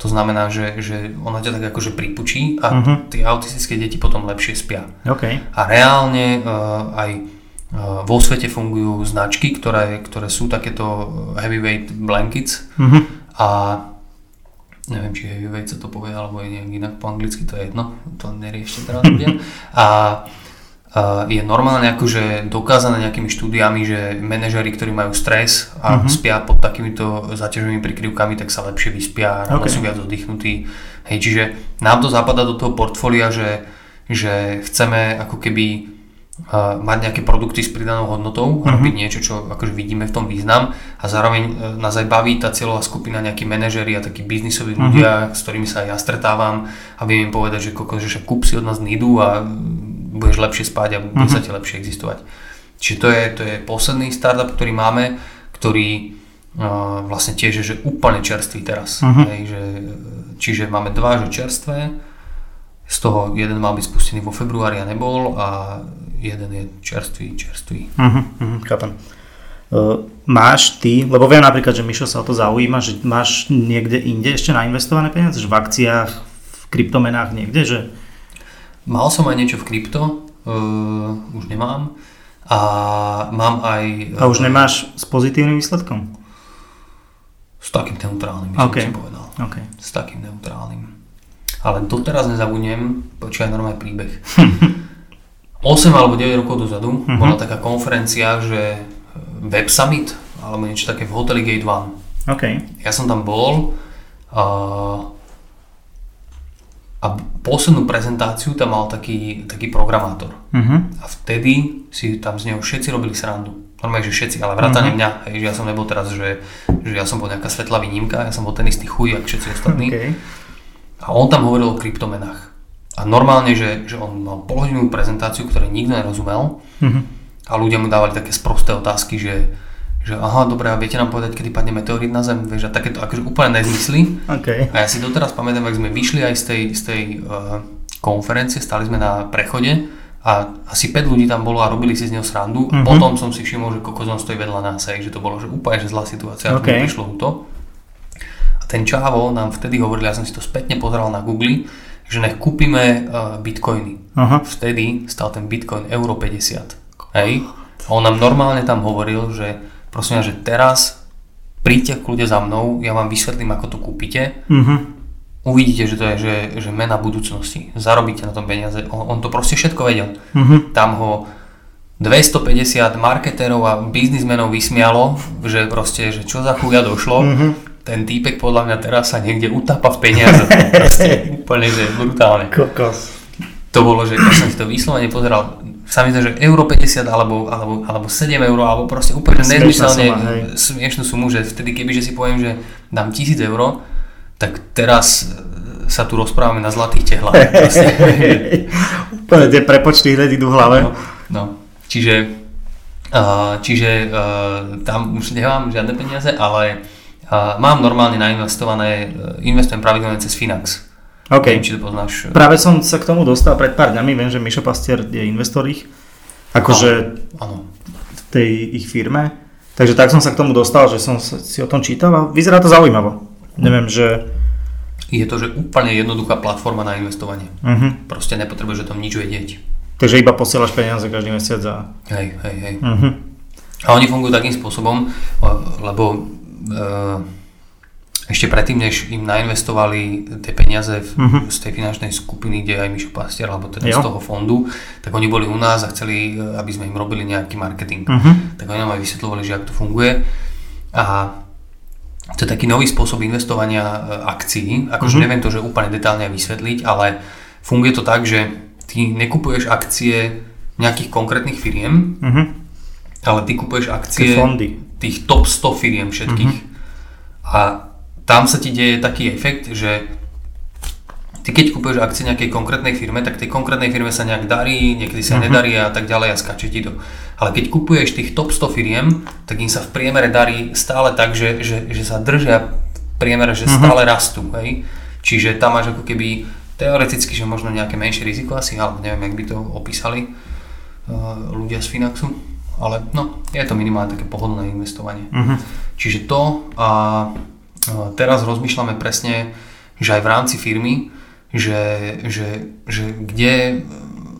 to znamená, že, že ona ťa tak akože pripučí a Mhm. tie autistické deti potom lepšie spia. OK. A reálne uh, aj uh, vo svete fungujú značky, ktoré, ktoré sú takéto heavyweight blankets Mhm. a neviem, či heavyweight sa to povie, alebo je nejak inak po anglicky, to je jedno, to neriešte teraz ľudia. A je normálne akože dokázané nejakými štúdiami, že manažeri, ktorí majú stres a Mhm. spia pod takýmito zaťažovými prikryvkami, tak sa lepšie vyspia, ráno Ok. sú viac oddychnutí. Hej, čiže nám to zapadá do toho portfólia, že, že chceme ako keby uh, mať nejaké produkty s pridanou hodnotou a Mhm. robiť niečo, čo akože vidíme v tom význam a zároveň uh, nás aj baví tá cieľová skupina, nejakí manažeri a takí biznisoví Mhm. ľudia, s ktorými sa aj ja stretávam a viem im povedať, že koko, že však kúp si od nás nidu a budeš lepšie spať a bude Mhm. sa ti lepšie existovať. Čiže to je, to je posledný startup, ktorý máme, ktorý uh, vlastne tiež je že úplne čerstvý teraz. Mhm. Hej, že, čiže máme dva že čerstvé, z toho jeden mal byť spustený vo februári a nebol a jeden je čerstvý, čerstvý. Mhm, mhm, chápem. Uh, máš ty, lebo viem napríklad, že Mišo sa o to zaujíma, že máš niekde inde ešte nainvestované peniaze, že v akciách, v kryptomenách niekde, že Mal som aj niečo v krypto, uh, už nemám. A mám aj... a už nemáš s pozitívnym výsledkom? S takým neutrálnym, by som OK. si povedal. OK. S takým neutrálnym. Ale doteraz nezabudnem, počúvaj normálny príbeh. 8 alebo 9 rokov dozadu Mhm. bola taká konferencia, že Web Summit, alebo niečo také v hoteli Gate 1. OK. Ja som tam bol a, a poslednú prezentáciu tam mal taký, taký programátor. Mhm. A vtedy si tam z neho všetci robili srandu. Normálne, že všetci, ale vrátane Mhm. mňa. Hej, že ja som nebol teraz, že, že ja som bol nejaká svetlá výnimka, ja som bol ten istý chuj, ako všetci ostatní. OK. A on tam hovoril o kryptomenách. A normálne, že, že on mal polhodinovú prezentáciu, ktorej nikto nerozumel Mhm. a ľudia mu dávali také sprosté otázky, že, že aha, dobre, a viete nám povedať, kedy padne meteorít na Zem? Vieš, a takéto akože úplne nezmysly. OK. A ja si doteraz pamätám, ak sme vyšli aj z tej, z tej uh, konferencie, stali sme na prechode a asi 5 ľudí tam bolo a robili si z neho srandu. A potom som si všimol, že kokos on stojí vedľa nás, hej, že to bolo že úplne že zlá situácia, ako OK. mi prišlo to. A ten čávo nám vtedy hovoril, ja som si to spätne pozeral na Google, že nech kúpime uh, bitcoiny. Aha. Vtedy stal ten bitcoin euro 50. Hej? A on nám normálne tam hovoril, že prosím že teraz príďte kľude za mnou, ja vám vysvetlím, ako to kúpite Mhm. uvidíte, že to je že, že mena budúcnosti. Zarobíte na tom peniaze. On, on to proste všetko vedel. Mhm. Tam ho 250 marketérov a biznismenov vysmialo, že proste, že čo za chuja došlo. Mhm. Ten týpek podľa mňa teraz sa niekde utápa v peniaze. Proste úplne, že brutálne. Kokos. To bolo, že keď som si to vyslovene pozeral, sa mi to, že euro 50 alebo, alebo, alebo 7 euro, alebo proste úplne nezmyselne smiešnú sumu, že vtedy keby, že si poviem, že dám 1000 euro, tak teraz e, sa tu rozprávame na zlatých tehlách. Úplne tie prepočty hneď idú v hlave. No, no. Čiže, uh, čiže uh, tam už nemám žiadne peniaze, ale uh, mám normálne nainvestované, investujem pravidelne cez Finax. OK. Neviem, či to poznáš. Práve som sa k tomu dostal pred pár dňami, viem, že Mišo Pastier je investor ich, akože Áno. v tej ich firme. Takže tak som sa k tomu dostal, že som si o tom čítal a vyzerá to zaujímavo. Neviem, že... Je to, že úplne jednoduchá platforma na investovanie. Uh-huh. Proste nepotrebuješ o tom nič vedieť. Takže iba posielaš peniaze každý mesiac a... Hej, hej, hej. Uh-huh. A oni fungujú takým spôsobom, lebo e, ešte predtým, než im nainvestovali tie peniaze v, Mhm. z tej finančnej skupiny, kde je aj Mišo Pastier, alebo teda Jo. z toho fondu, tak oni boli u nás a chceli, e, aby sme im robili nejaký marketing. Uh-huh. Tak oni nám aj vysvetľovali, že ako to funguje. A to je taký nový spôsob investovania e, akcií. Akože Mhm. neviem to, že úplne detálne vysvetliť, ale funguje to tak, že ty nekupuješ akcie nejakých konkrétnych firiem, Uh-huh. ale ty kupuješ akcie tých top 100 firiem všetkých. A tam sa ti deje taký efekt, že ty keď kupuješ akcie nejakej konkrétnej firme, tak tej konkrétnej firme sa nejak darí, niekedy sa Mhm. nedarí a tak ďalej a skáče ti to. Ale keď kupuješ tých top 100 firiem, tak im sa v priemere darí stále tak, že, že, že sa držia v priemere, že stále rastú. Hej? Čiže tam máš ako keby teoreticky, že možno nejaké menšie riziko asi, alebo neviem, jak by to opísali uh, ľudia z Finaxu. Ale no, je to minimálne také pohodlné investovanie. Uh-huh. Čiže to a a teraz rozmýšľame presne, že aj v rámci firmy, že, že, že kde e,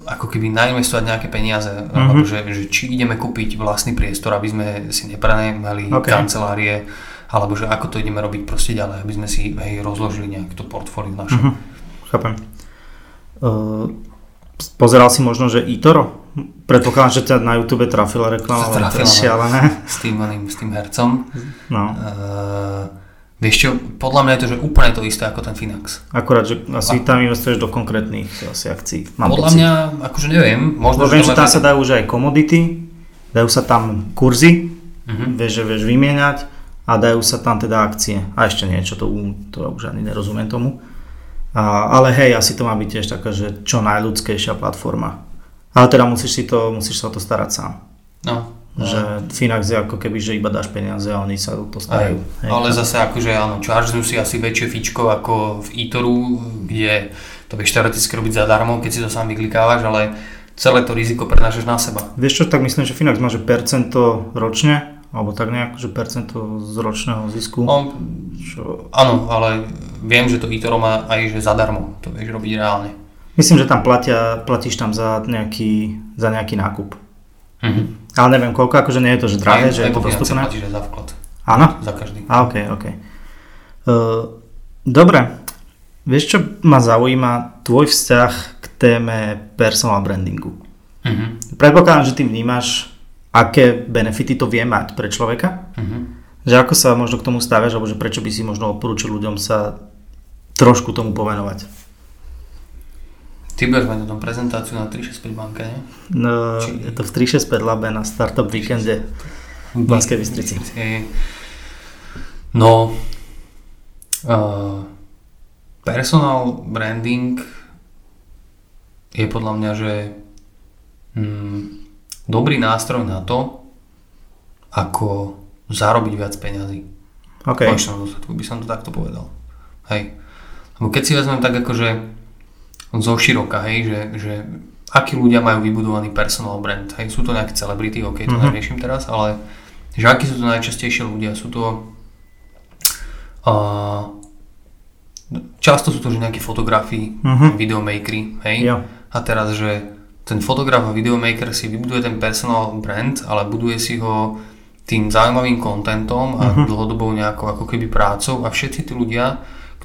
ako keby nainvestovať nejaké peniaze, Mhm. alebo že, že či ideme kúpiť vlastný priestor, aby sme si neprenajmali OK. kancelárie, alebo že ako to ideme robiť proste ďalej, aby sme si hej, rozložili nejak to portfólio naše. Uh-huh. Chápem. Uh, pozeral si možno, že eToro? Predpokladám, že ťa na YouTube trafila reklama, ale to Trafila, je no. šialené. S tým, s tým hercom. No, Uh, vieš čo, podľa mňa je to že úplne to isté ako ten Finax. akurát, že asi tam investuješ do konkrétnych asi akcií. Mám Podľa pocit. mňa, akože neviem, možno, viem, že tam sa dajú už aj komodity, dajú sa tam kurzy, Mhm. vieš, že vieš vymieňať a dajú sa tam teda akcie. A ešte niečo, to, to už ani nerozumiem tomu. A, ale hej, asi to má byť tiež taká, že čo najľudskejšia platforma. Ale teda musíš si to, musíš sa o to starať sám. No, Že Finax je ako keby, že iba dáš peniaze a oni sa o to Aj, starajú. Hej. ale zase akože áno, Chargesu si asi väčšie fičko ako v eToru, kde to vieš teoreticky robiť zadarmo, keď si to sám vyklikávaš, ale celé to riziko prenášaš na seba. Vieš čo, tak myslím, že Finax má, že percento ročne, alebo tak nejak, že percento z ročného zisku. No, Čo, áno, ale viem, že to eToro má aj že zadarmo, to vieš robiť reálne. myslím, že tam platia, platíš tam za nejaký, za nejaký nákup. Mhm. Ale neviem koľko, akože nie je to, že drahé, Aj- že je to dostupné. platíš za vklad, Áno? za každý. A ok, ok. Uh, dobre, vieš čo ma zaujíma tvoj vzťah k téme personal brandingu. Mhm. Predpokladám, že ty vnímaš, aké benefity to vie mať pre človeka? Mhm. Že ako sa možno k tomu staviaš, alebo že prečo by si možno odporúčil ľuďom sa trošku tomu povenovať? Budeš mať potom prezentáciu na 365 banke, nie? No, Či- je to v 365 Labe na Startup Weekende v Banskej Bystrici. No, uh, personal branding je podľa mňa, že mm, dobrý nástroj na to, ako zarobiť viac peňazí. OK, V konečnom dôsledku by som to takto povedal. Hej. Lebo keď si vezmem tak akože zo široka, hej, že, že akí ľudia majú vybudovaný personal brand, hej, sú to nejaké celebrity, ok, to Mhm. neriešim teraz, ale že akí sú to najčastejšie ľudia, sú to uh, často sú to že nejakí fotografi, Mhm. videomakery, hej, jo. a teraz, že ten fotograf a videomaker si vybuduje ten personal brand, ale buduje si ho tým zaujímavým kontentom a Mhm. dlhodobou nejakou ako keby prácou a všetci tí ľudia,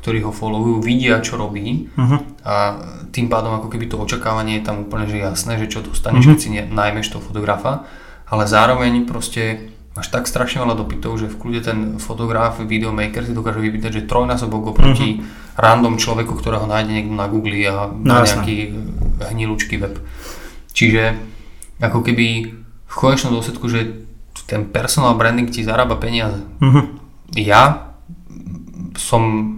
ktorí ho followujú, vidia, čo robí Mhm. a tým pádom ako keby to očakávanie je tam úplne že jasné, že čo dostaneš, Mhm. keď si ne- najmeš toho fotografa, ale zároveň proste máš tak strašne veľa dopytov, že v kľude ten fotograf, videomaker si dokáže vypýtať, že trojnásobok oproti random človeku, ktorého nájde niekto na Google a No na jasné. nejaký e, hnilúčky web. Čiže ako keby v konečnom dôsledku, že ten personal branding ti zarába peniaze. Mhm. Ja som,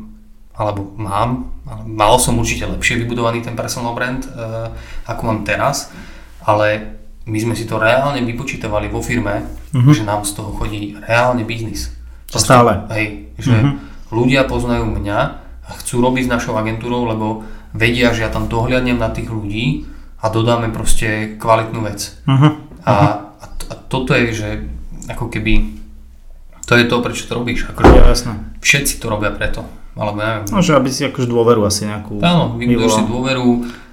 alebo mám, mal som určite lepšie vybudovaný ten personal brand, uh, ako mám teraz, ale my sme si to reálne vypočítavali vo firme, Mhm. že nám z toho chodí reálne biznis. Stále. Hej, že Mhm. ľudia poznajú mňa a chcú robiť s našou agentúrou, lebo vedia, že ja tam dohľadnem na tých ľudí a dodáme proste kvalitnú vec. Mhm. A, a, to- a toto je, že ako keby to je to, prečo to robíš. Akože Ja, všetci to robia preto. Alebo ja neviem. No, že aby si akože dôveru asi nejakú Áno, vybuduješ si dôveru,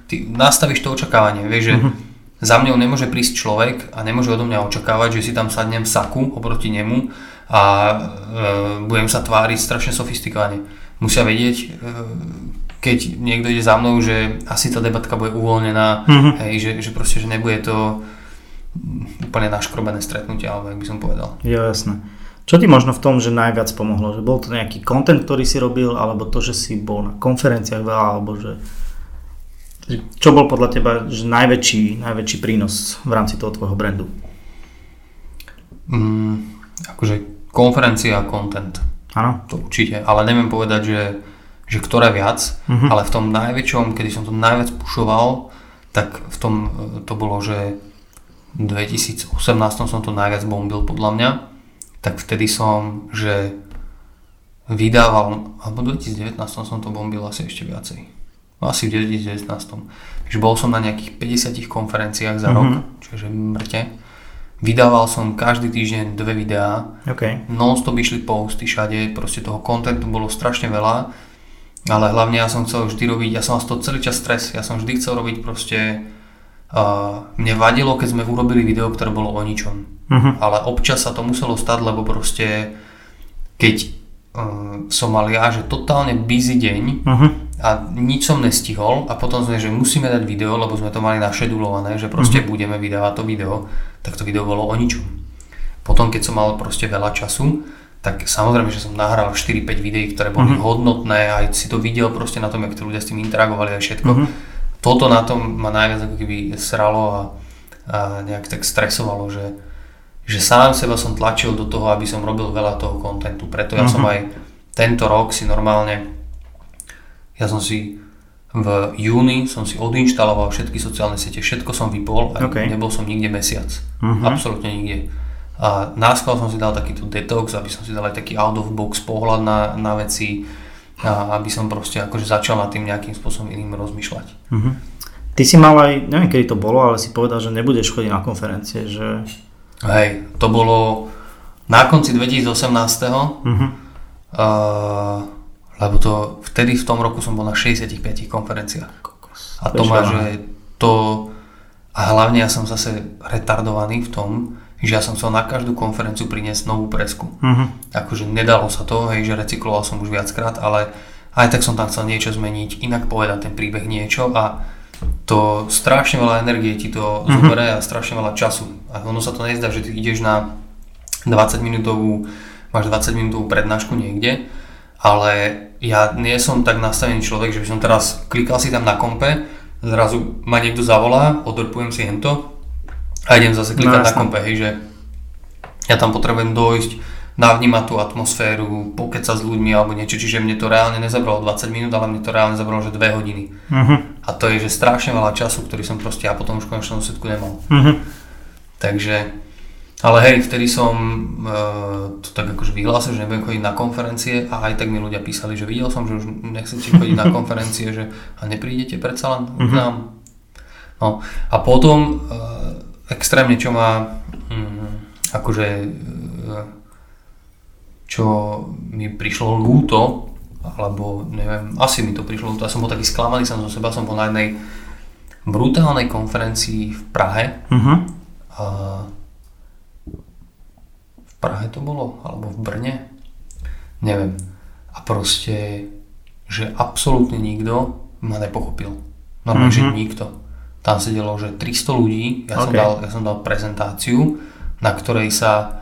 ty nastavíš to očakávanie, vieš, že Mhm. za mňou nemôže prísť človek a nemôže odo mňa očakávať, že si tam sadnem v saku oproti nemu a e, budem sa tváriť strašne sofistikovane. Musia vedieť, e, keď niekto ide za mnou, že asi tá debatka bude uvoľnená, Mhm. hej, že, že proste, že nebude to úplne naškrobené stretnutie, alebo jak by som povedal. Ja, jasné. Čo ti možno v tom, že najviac pomohlo? Že bol to nejaký content, ktorý si robil, alebo to, že si bol na konferenciách veľa, alebo že... Čo bol podľa teba že najväčší, najväčší prínos v rámci toho tvojho brandu? Mm, akože konferencia a content. Áno? To určite, ale neviem povedať, že, že ktoré viac, Mhm. ale v tom najväčšom, kedy som to najviac pušoval, tak v tom e, to bolo, že v 2018 som to najviac bombil podľa mňa, tak vtedy som, že vydával, alebo v 2019 som to bombil asi ešte viacej. No, Asi v 2019. Takže bol som na nejakých 50 konferenciách za rok, Mhm. čiže mŕte. Vydával som každý týždeň dve videá, OK. non-stop išli posty všade, proste toho kontentu bolo strašne veľa, ale hlavne ja som chcel vždy robiť, ja som mal z toho celý čas stres, ja som vždy chcel robiť proste, uh, mne vadilo, keď sme urobili video, ktoré bolo o ničom, Mhm. ale občas sa to muselo stať, lebo proste, keď uh, som mal ja, že totálne busy deň Mhm. a nič som nestihol a potom sme, že musíme dať video, lebo sme to mali našedulované, že proste Mhm. budeme vydávať to video, tak to video bolo o ničom. Potom, keď som mal proste veľa času, tak samozrejme, že som nahral 4-5 videí, ktoré boli Mhm. hodnotné, aj si to videl proste na tom, jak ľudia s tým interagovali a všetko. Mhm. Toto na tom ma najviac ako keby sralo a, a nejak tak stresovalo, že, že sám seba som tlačil do toho, aby som robil veľa toho kontentu. Preto ja Mhm. som aj tento rok si normálne, ja som si v júni som si odinštaloval všetky sociálne siete, všetko som vypol a OK. nebol som nikde mesiac. Mhm. Absolútne nikde. A náskval som si dal takýto detox, aby som si dal aj taký out of box pohľad na, na veci a aby som proste akože začal nad tým nejakým spôsobom iným rozmýšľať. Mhm. Ty si mal aj, neviem kedy to bolo, ale si povedal, že nebudeš chodiť na konferencie, že... Hej, to bolo na konci 2018. Mhm. Uh, lebo to vtedy v tom roku som bol na 65 konferenciách. A to má, že to... A hlavne ja som zase retardovaný v tom, že ja som chcel na každú konferenciu priniesť novú presku. Mhm. Akože nedalo sa to, hej, že recykloval som už viackrát, ale aj tak som tam chcel niečo zmeniť, inak povedať ten príbeh niečo a to strašne veľa energie ti to Mhm. zoberie a strašne veľa času. A ono sa to nezdá, že ty ideš na 20 minútovú, máš 20 minútovú prednášku niekde, ale ja nie som tak nastavený človek, že by som teraz klikal si tam na kompe, zrazu ma niekto zavolá, odrpujem si hento a idem zase klikať No, na kompe, hej, že ja tam potrebujem dojsť, navnímať tú atmosféru, pokecať s ľuďmi alebo niečo, čiže mne to reálne nezabralo 20 minút, ale mne to reálne zabralo že 2 hodiny. Mhm. A to je že strašne veľa času, ktorý som proste ja potom už v konečnom dôsledku nemal. Mhm. Takže, ale hej, vtedy som e, to tak akože vyhlásil, že nebudem chodiť na konferencie a aj tak mi ľudia písali, že videl som, že už nechcete chodiť na konferencie, že a neprídete predsa len k nám. No a potom e, extrémne, čo ma mm, akože e, čo mi prišlo lúto, alebo neviem, asi mi to prišlo ja som bol taký sklamaný sám zo seba, som bol na jednej brutálnej konferencii v Prahe, Mhm. a v Prahe to bolo, alebo v Brne, neviem. A proste, že absolútne nikto ma nepochopil. Normálne, Mhm. že nikto. Tam sedelo, že 300 ľudí, ja, som OK. dal, ja som dal prezentáciu, na ktorej sa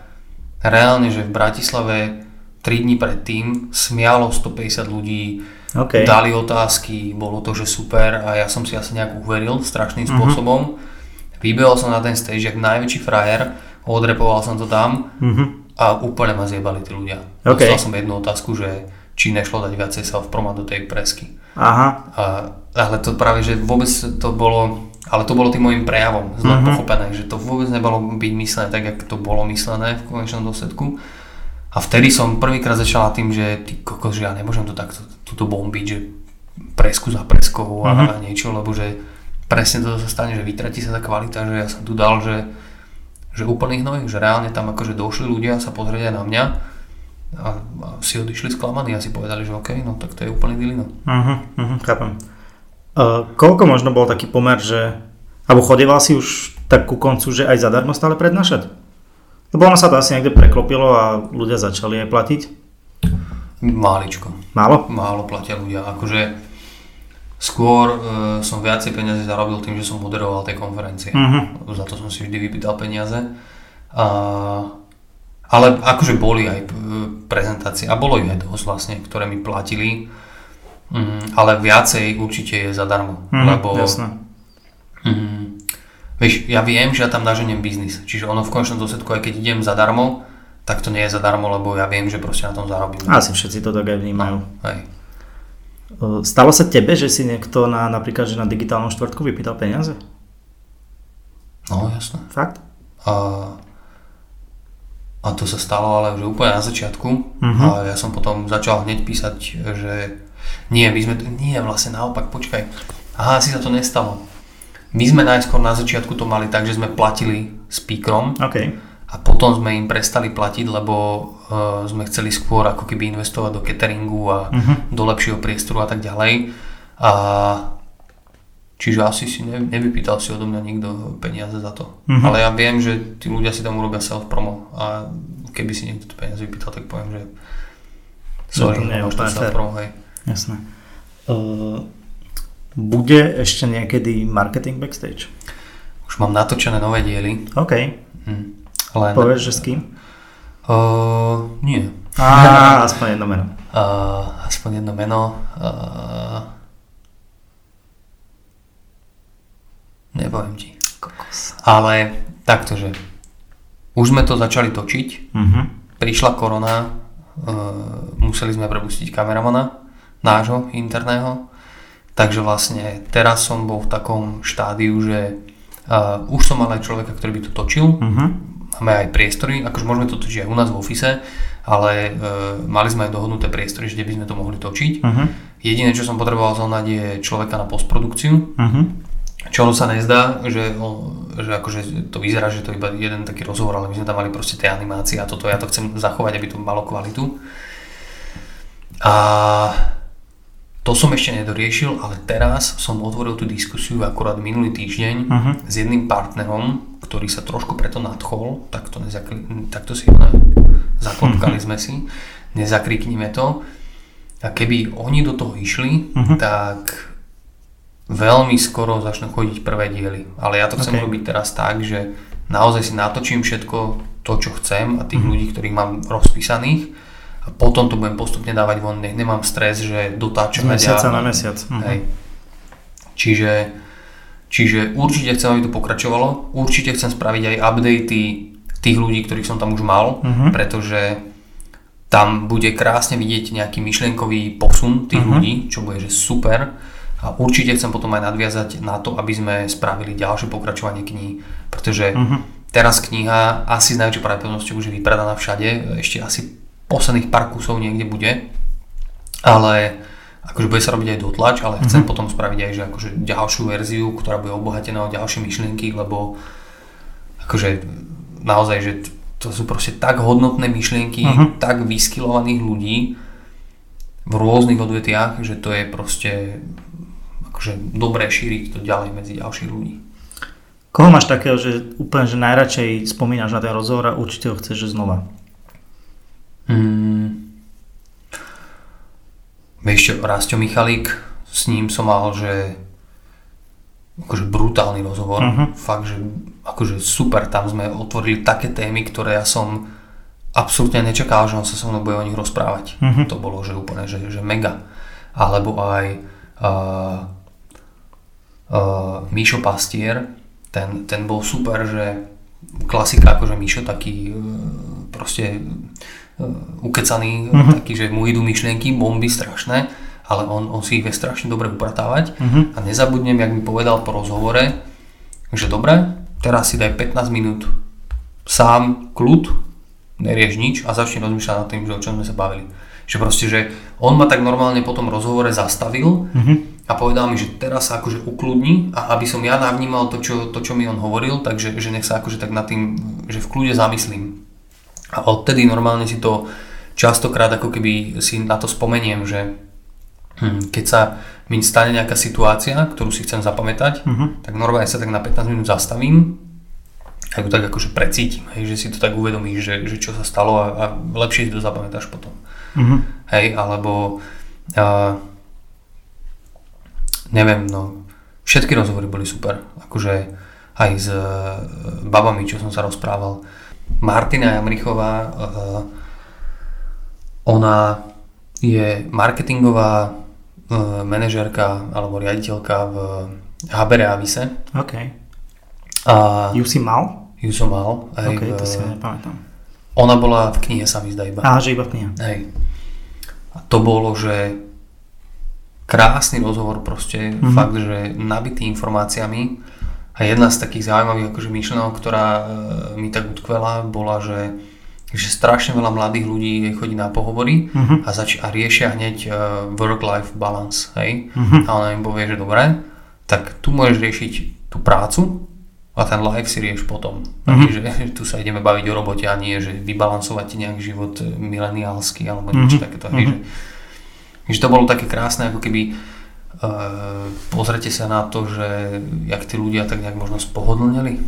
reálne, že v Bratislave 3 dní predtým smialo 150 ľudí, OK. dali otázky, bolo to, že super a ja som si asi nejak uveril strašným spôsobom. Vybehol som na ten stage, jak najväčší frajer, odrepoval som to tam Mhm. a úplne ma zjebali tí ľudia. OK. Dostal som jednu otázku, že či nešlo dať viacej self-proma do tej presky. Aha. A, ale to práve, že vôbec to bolo, ale to bolo tým môjim prejavom, zle Mhm. pochopené, že to vôbec nebolo byť myslené tak, jak to bolo myslené v konečnom dôsledku. A vtedy som prvýkrát začala tým, že ty kokos, že ja nemôžem to takto túto bombiť, že presku za preskou a, Mhm. a niečo, lebo že presne to sa stane, že vytratí sa tá kvalita, že ja som tu dal, že, že úplný hnoj, že reálne tam akože došli ľudia sa pozrieť aj na mňa a, a si odišli sklamaní a si povedali, že OK, no tak to je úplný dilino. Mhm, mhm, chápem. Uh, koľko možno bol taký pomer, že... Alebo chodeval si už tak ku koncu, že aj zadarmo stále prednášať? Lebo ono sa to asi niekde preklopilo a ľudia začali aj platiť. Máličko. Málo? málo platia ľudia. Akože skôr e, som viacej peniazy zarobil tým, že som moderoval tie konferencie. Mhm. Za to som si vždy vypýtal peniaze. A, ale akože boli aj e, prezentácie, a bolo ich aj dosť vlastne, ktoré mi platili. Mm, ale viacej určite je zadarmo. Mhm, lebo Jasné. Mm, vieš, ja viem, že ja tam naženiem biznis, čiže ono v konečnom dôsledku, aj keď idem zadarmo, tak to nie je zadarmo, lebo ja viem, že proste na tom zarobím. Asi všetci to tak aj vnímajú. Hej. Uh, Stalo sa tebe, že si niekto na, napríklad, že na digitálnom štvrtku vypýtal peniaze? No jasné. Fakt? A, a to sa stalo ale už úplne na začiatku Mhm. a ja som potom začal hneď písať, že nie, my sme, nie vlastne naopak, počkaj, aha, asi sa to nestalo. My sme najskôr na začiatku to mali tak, že sme platili speakerom OK. a potom sme im prestali platiť, lebo uh, sme chceli skôr ako keby investovať do cateringu a Mhm. do lepšieho priestoru a tak ďalej. A čiže asi si ne, nevypýtal si odo mňa nikto peniaze za to. Mhm. Ale ja viem, že tí ľudia si tam urobia self-promo a keby si niekto to peniaze vypýtal, tak poviem, že sorry, No to nie je úplne. Jasné. Uh, bude ešte niekedy marketing backstage? Už mám natočené nové diely. OK. Hm. Len, Povieš, že s kým? Uh, nie. Á, aspoň jedno meno. Uh, aspoň jedno meno. Uh, nepoviem ti. Kokos. Ale takto, že už sme to začali točiť, Mhm. prišla korona, uh, museli sme prepustiť kameramana nášho interného, takže vlastne teraz som bol v takom štádiu, že uh, už som mal aj človeka, ktorý by to točil, Mhm. máme aj priestory, akože môžeme to točiť aj u nás v office, ale e, mali sme aj dohodnuté priestory, že kde by sme to mohli točiť. Mhm. Jediné, čo som potreboval zohnať je človeka na postprodukciu, Mhm. čo sa nezdá, že, že akože to vyzerá, že to je iba jeden taký rozhovor, ale my sme tam mali proste tie animácie a toto, ja to chcem zachovať, aby to malo kvalitu. A to som ešte nedoriešil, ale teraz som otvoril tú diskusiu akurát minulý týždeň Mhm. s jedným partnerom, ktorý sa trošku preto nadchol, tak to, nezakli, tak to si ne, zaklopkali sme si, nezakriknime to. A keby oni do toho išli, Mhm. tak veľmi skoro začnú chodiť prvé diely. Ale ja to chcem Ok. robiť teraz tak, že naozaj si natočím všetko to, čo chcem a tých Mhm. ľudí, ktorých mám rozpísaných a potom to budem postupne dávať von, nech nemám stres, že Z dotáčame mesiaca na mesiac. Mhm. Hej. Čiže, čiže určite chcem, aby to pokračovalo, určite chcem spraviť aj updaty tých ľudí, ktorých som tam už mal, Mhm. pretože tam bude krásne vidieť nejaký myšlienkový posun tých Mhm. ľudí, čo bude že super. A určite chcem potom aj nadviazať na to, aby sme spravili ďalšie pokračovanie kníh, pretože Mhm. teraz kniha asi s najväčšou pravdepodobnosťou už je vypredaná všade, ešte asi posledných pár kusov niekde bude, ale akože bude sa robiť aj dotlač, ale chcem Mhm. potom spraviť aj že akože ďalšiu verziu, ktorá bude obohatená o ďalšie myšlienky, lebo akože naozaj, že to sú proste tak hodnotné myšlienky, Mhm. tak vyskilovaných ľudí v rôznych odvetiach, že to je proste akože dobré šíriť to ďalej medzi ďalších ľudí. Koho máš takého, že úplne že najradšej spomínaš na ten rozhovor a určite ho chceš znova? Mm. Čo, Rastio Michalík, s ním som mal, že akože brutálny rozhovor, Mhm. fakt, že akože super, tam sme otvorili také témy, ktoré ja som absolútne nečakal, že on sa so mnou bude o nich rozprávať. Mhm. To bolo, že úplne, že, že mega. Alebo aj uh, uh, Míšo Pastier, ten, ten bol super, že klasika, akože Mišo taký e, proste e, ukecaný, uh-huh. taký, že mu idú myšlienky, bomby strašné, ale on, on si ich vie strašne dobre upratávať uh-huh. a nezabudnem, jak mi povedal po rozhovore, že dobre, teraz si daj 15 minút sám kľud, nerieš nič a začni rozmýšľať nad tým, že o čom sme sa bavili. Že proste, že on ma tak normálne po tom rozhovore zastavil uh-huh. a povedal mi, že teraz sa akože ukludni a aby som ja navnímal to, čo, to, čo mi on hovoril, takže že nech sa akože tak nad tým, že v kľude zamyslím. A odtedy normálne si to častokrát ako keby si na to spomeniem, že hm, keď sa mi stane nejaká situácia, ktorú si chcem zapamätať, uh-huh. tak normálne sa tak na 15 minút zastavím a ju tak akože precítim, hej, že si to tak uvedomíš, že, že čo sa stalo a, a lepšie si to zapamätáš potom. Mm-hmm. Hej, alebo uh, neviem, no všetky rozhovory boli super, akože aj s uh, babami, čo som sa rozprával. Martina Jamrichová, uh, ona je marketingová uh, manažérka alebo riaditeľka v Habere Avise. OK. A ju si mal? Ju som mal. Aj OK, v, to si nepamätám. Ona bola v knihe sa mi zdá iba. Á, že iba v knihe. Hej. A to bolo, že krásny rozhovor proste, mm-hmm. fakt, že nabitý informáciami. A jedna z takých zaujímavých akože myšlenok, ktorá e, mi tak utkvela, bola, že, že strašne veľa mladých ľudí chodí na pohovory mm-hmm. a, zač- a riešia hneď uh, work-life balance, hej. Mm-hmm. A ona im povie, že dobre, tak tu môžeš riešiť tú prácu, a ten live si rieš potom. Mm-hmm. Že, že tu sa ideme baviť o robote a nie, že vybalansovať ti nejaký život mileniálsky alebo niečo mm-hmm. takéto. Mm-hmm. Že, že to bolo také krásne, ako keby uh, pozrite sa na to, že jak tí ľudia tak nejak možno spohodlnili.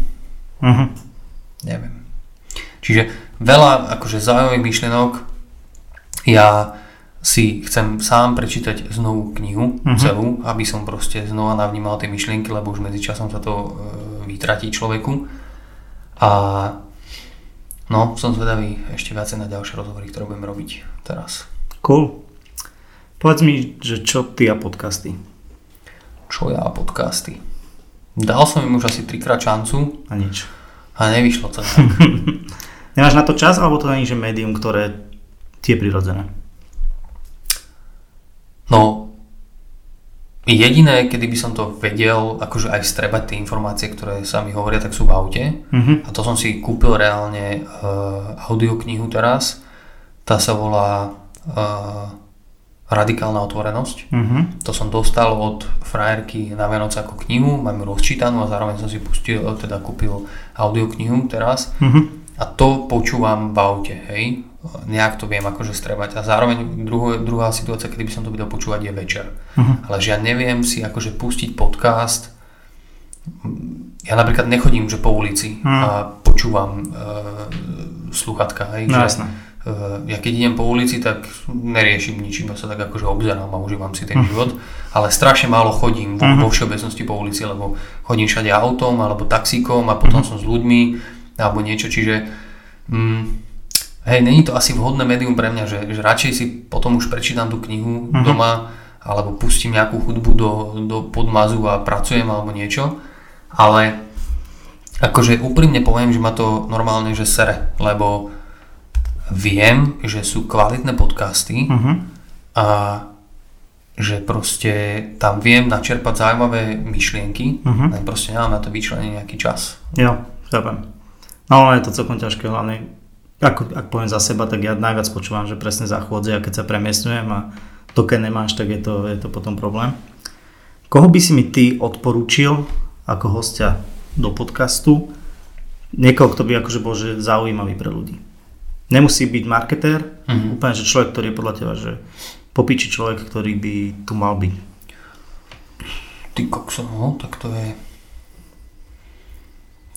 Mm-hmm. Neviem. Čiže veľa akože zaujímavých myšlienok. Ja si chcem sám prečítať znovu knihu mm-hmm. celú, aby som proste znova navnímal tie myšlienky, lebo už medzi časom sa to uh, vytratí človeku. A no, som zvedavý ešte viacej na ďalšie rozhovory, ktoré budeme robiť teraz. Cool. Povedz mi, že čo ty a podcasty? Čo ja a podcasty? Dal som im už asi trikrát šancu. A nič. A nevyšlo to tak. Nemáš na to čas, alebo to není, že médium, ktoré ti je prirodzené? No, Jediné, kedy by som to vedel, akože aj strebať tie informácie, ktoré sa mi hovoria, tak sú v aute. Mm-hmm. A to som si kúpil reálne uh, audioknihu teraz. Tá sa volá uh, Radikálna otvorenosť. Mm-hmm. To som dostal od frajerky na Vianoce ako knihu, mám ju rozčítanú a zároveň som si pustil, teda kúpil audioknihu teraz. Mm-hmm. A to počúvam v aute, hej nejak to viem akože strebať. A zároveň druhá, druhá situácia, kedy by som to vedel počúvať je večer. Uh-huh. Ale že ja neviem si akože pustiť podcast, ja napríklad nechodím že po ulici uh-huh. a počúvam uh, sluchatka. Hej, no, že, uh, ja keď idem po ulici, tak neriešim nič, iba sa tak akože obzerám a užívam si ten uh-huh. život. Ale strašne málo chodím vo, uh-huh. vo všeobecnosti po ulici, lebo chodím všade autom alebo taxíkom a potom uh-huh. som s ľuďmi alebo niečo, čiže mm, hej, není to asi vhodné médium pre mňa, že, že radšej si potom už prečítam tú knihu uh-huh. doma, alebo pustím nejakú hudbu do, do podmazu a pracujem alebo niečo, ale akože úprimne poviem, že ma to normálne, že sere, lebo viem, že sú kvalitné podcasty uh-huh. a že proste tam viem načerpať zaujímavé myšlienky, uh-huh. len proste nemám na to vyčlenený nejaký čas. Jo, chápem. No je to celkom ťažké, hlavne ako, ak poviem za seba, tak ja najviac počúvam, že presne za chôdze a keď sa premiestňujem a to keď nemáš, tak je to, je to potom problém. Koho by si mi ty odporúčil ako hostia do podcastu? Niekoho, kto by akože bol že zaujímavý pre ľudí. Nemusí byť marketér, mm-hmm. úplne, že človek, ktorý je podľa teba, že popiči človek, ktorý by tu mal byť. Ty kokso, no, tak to je...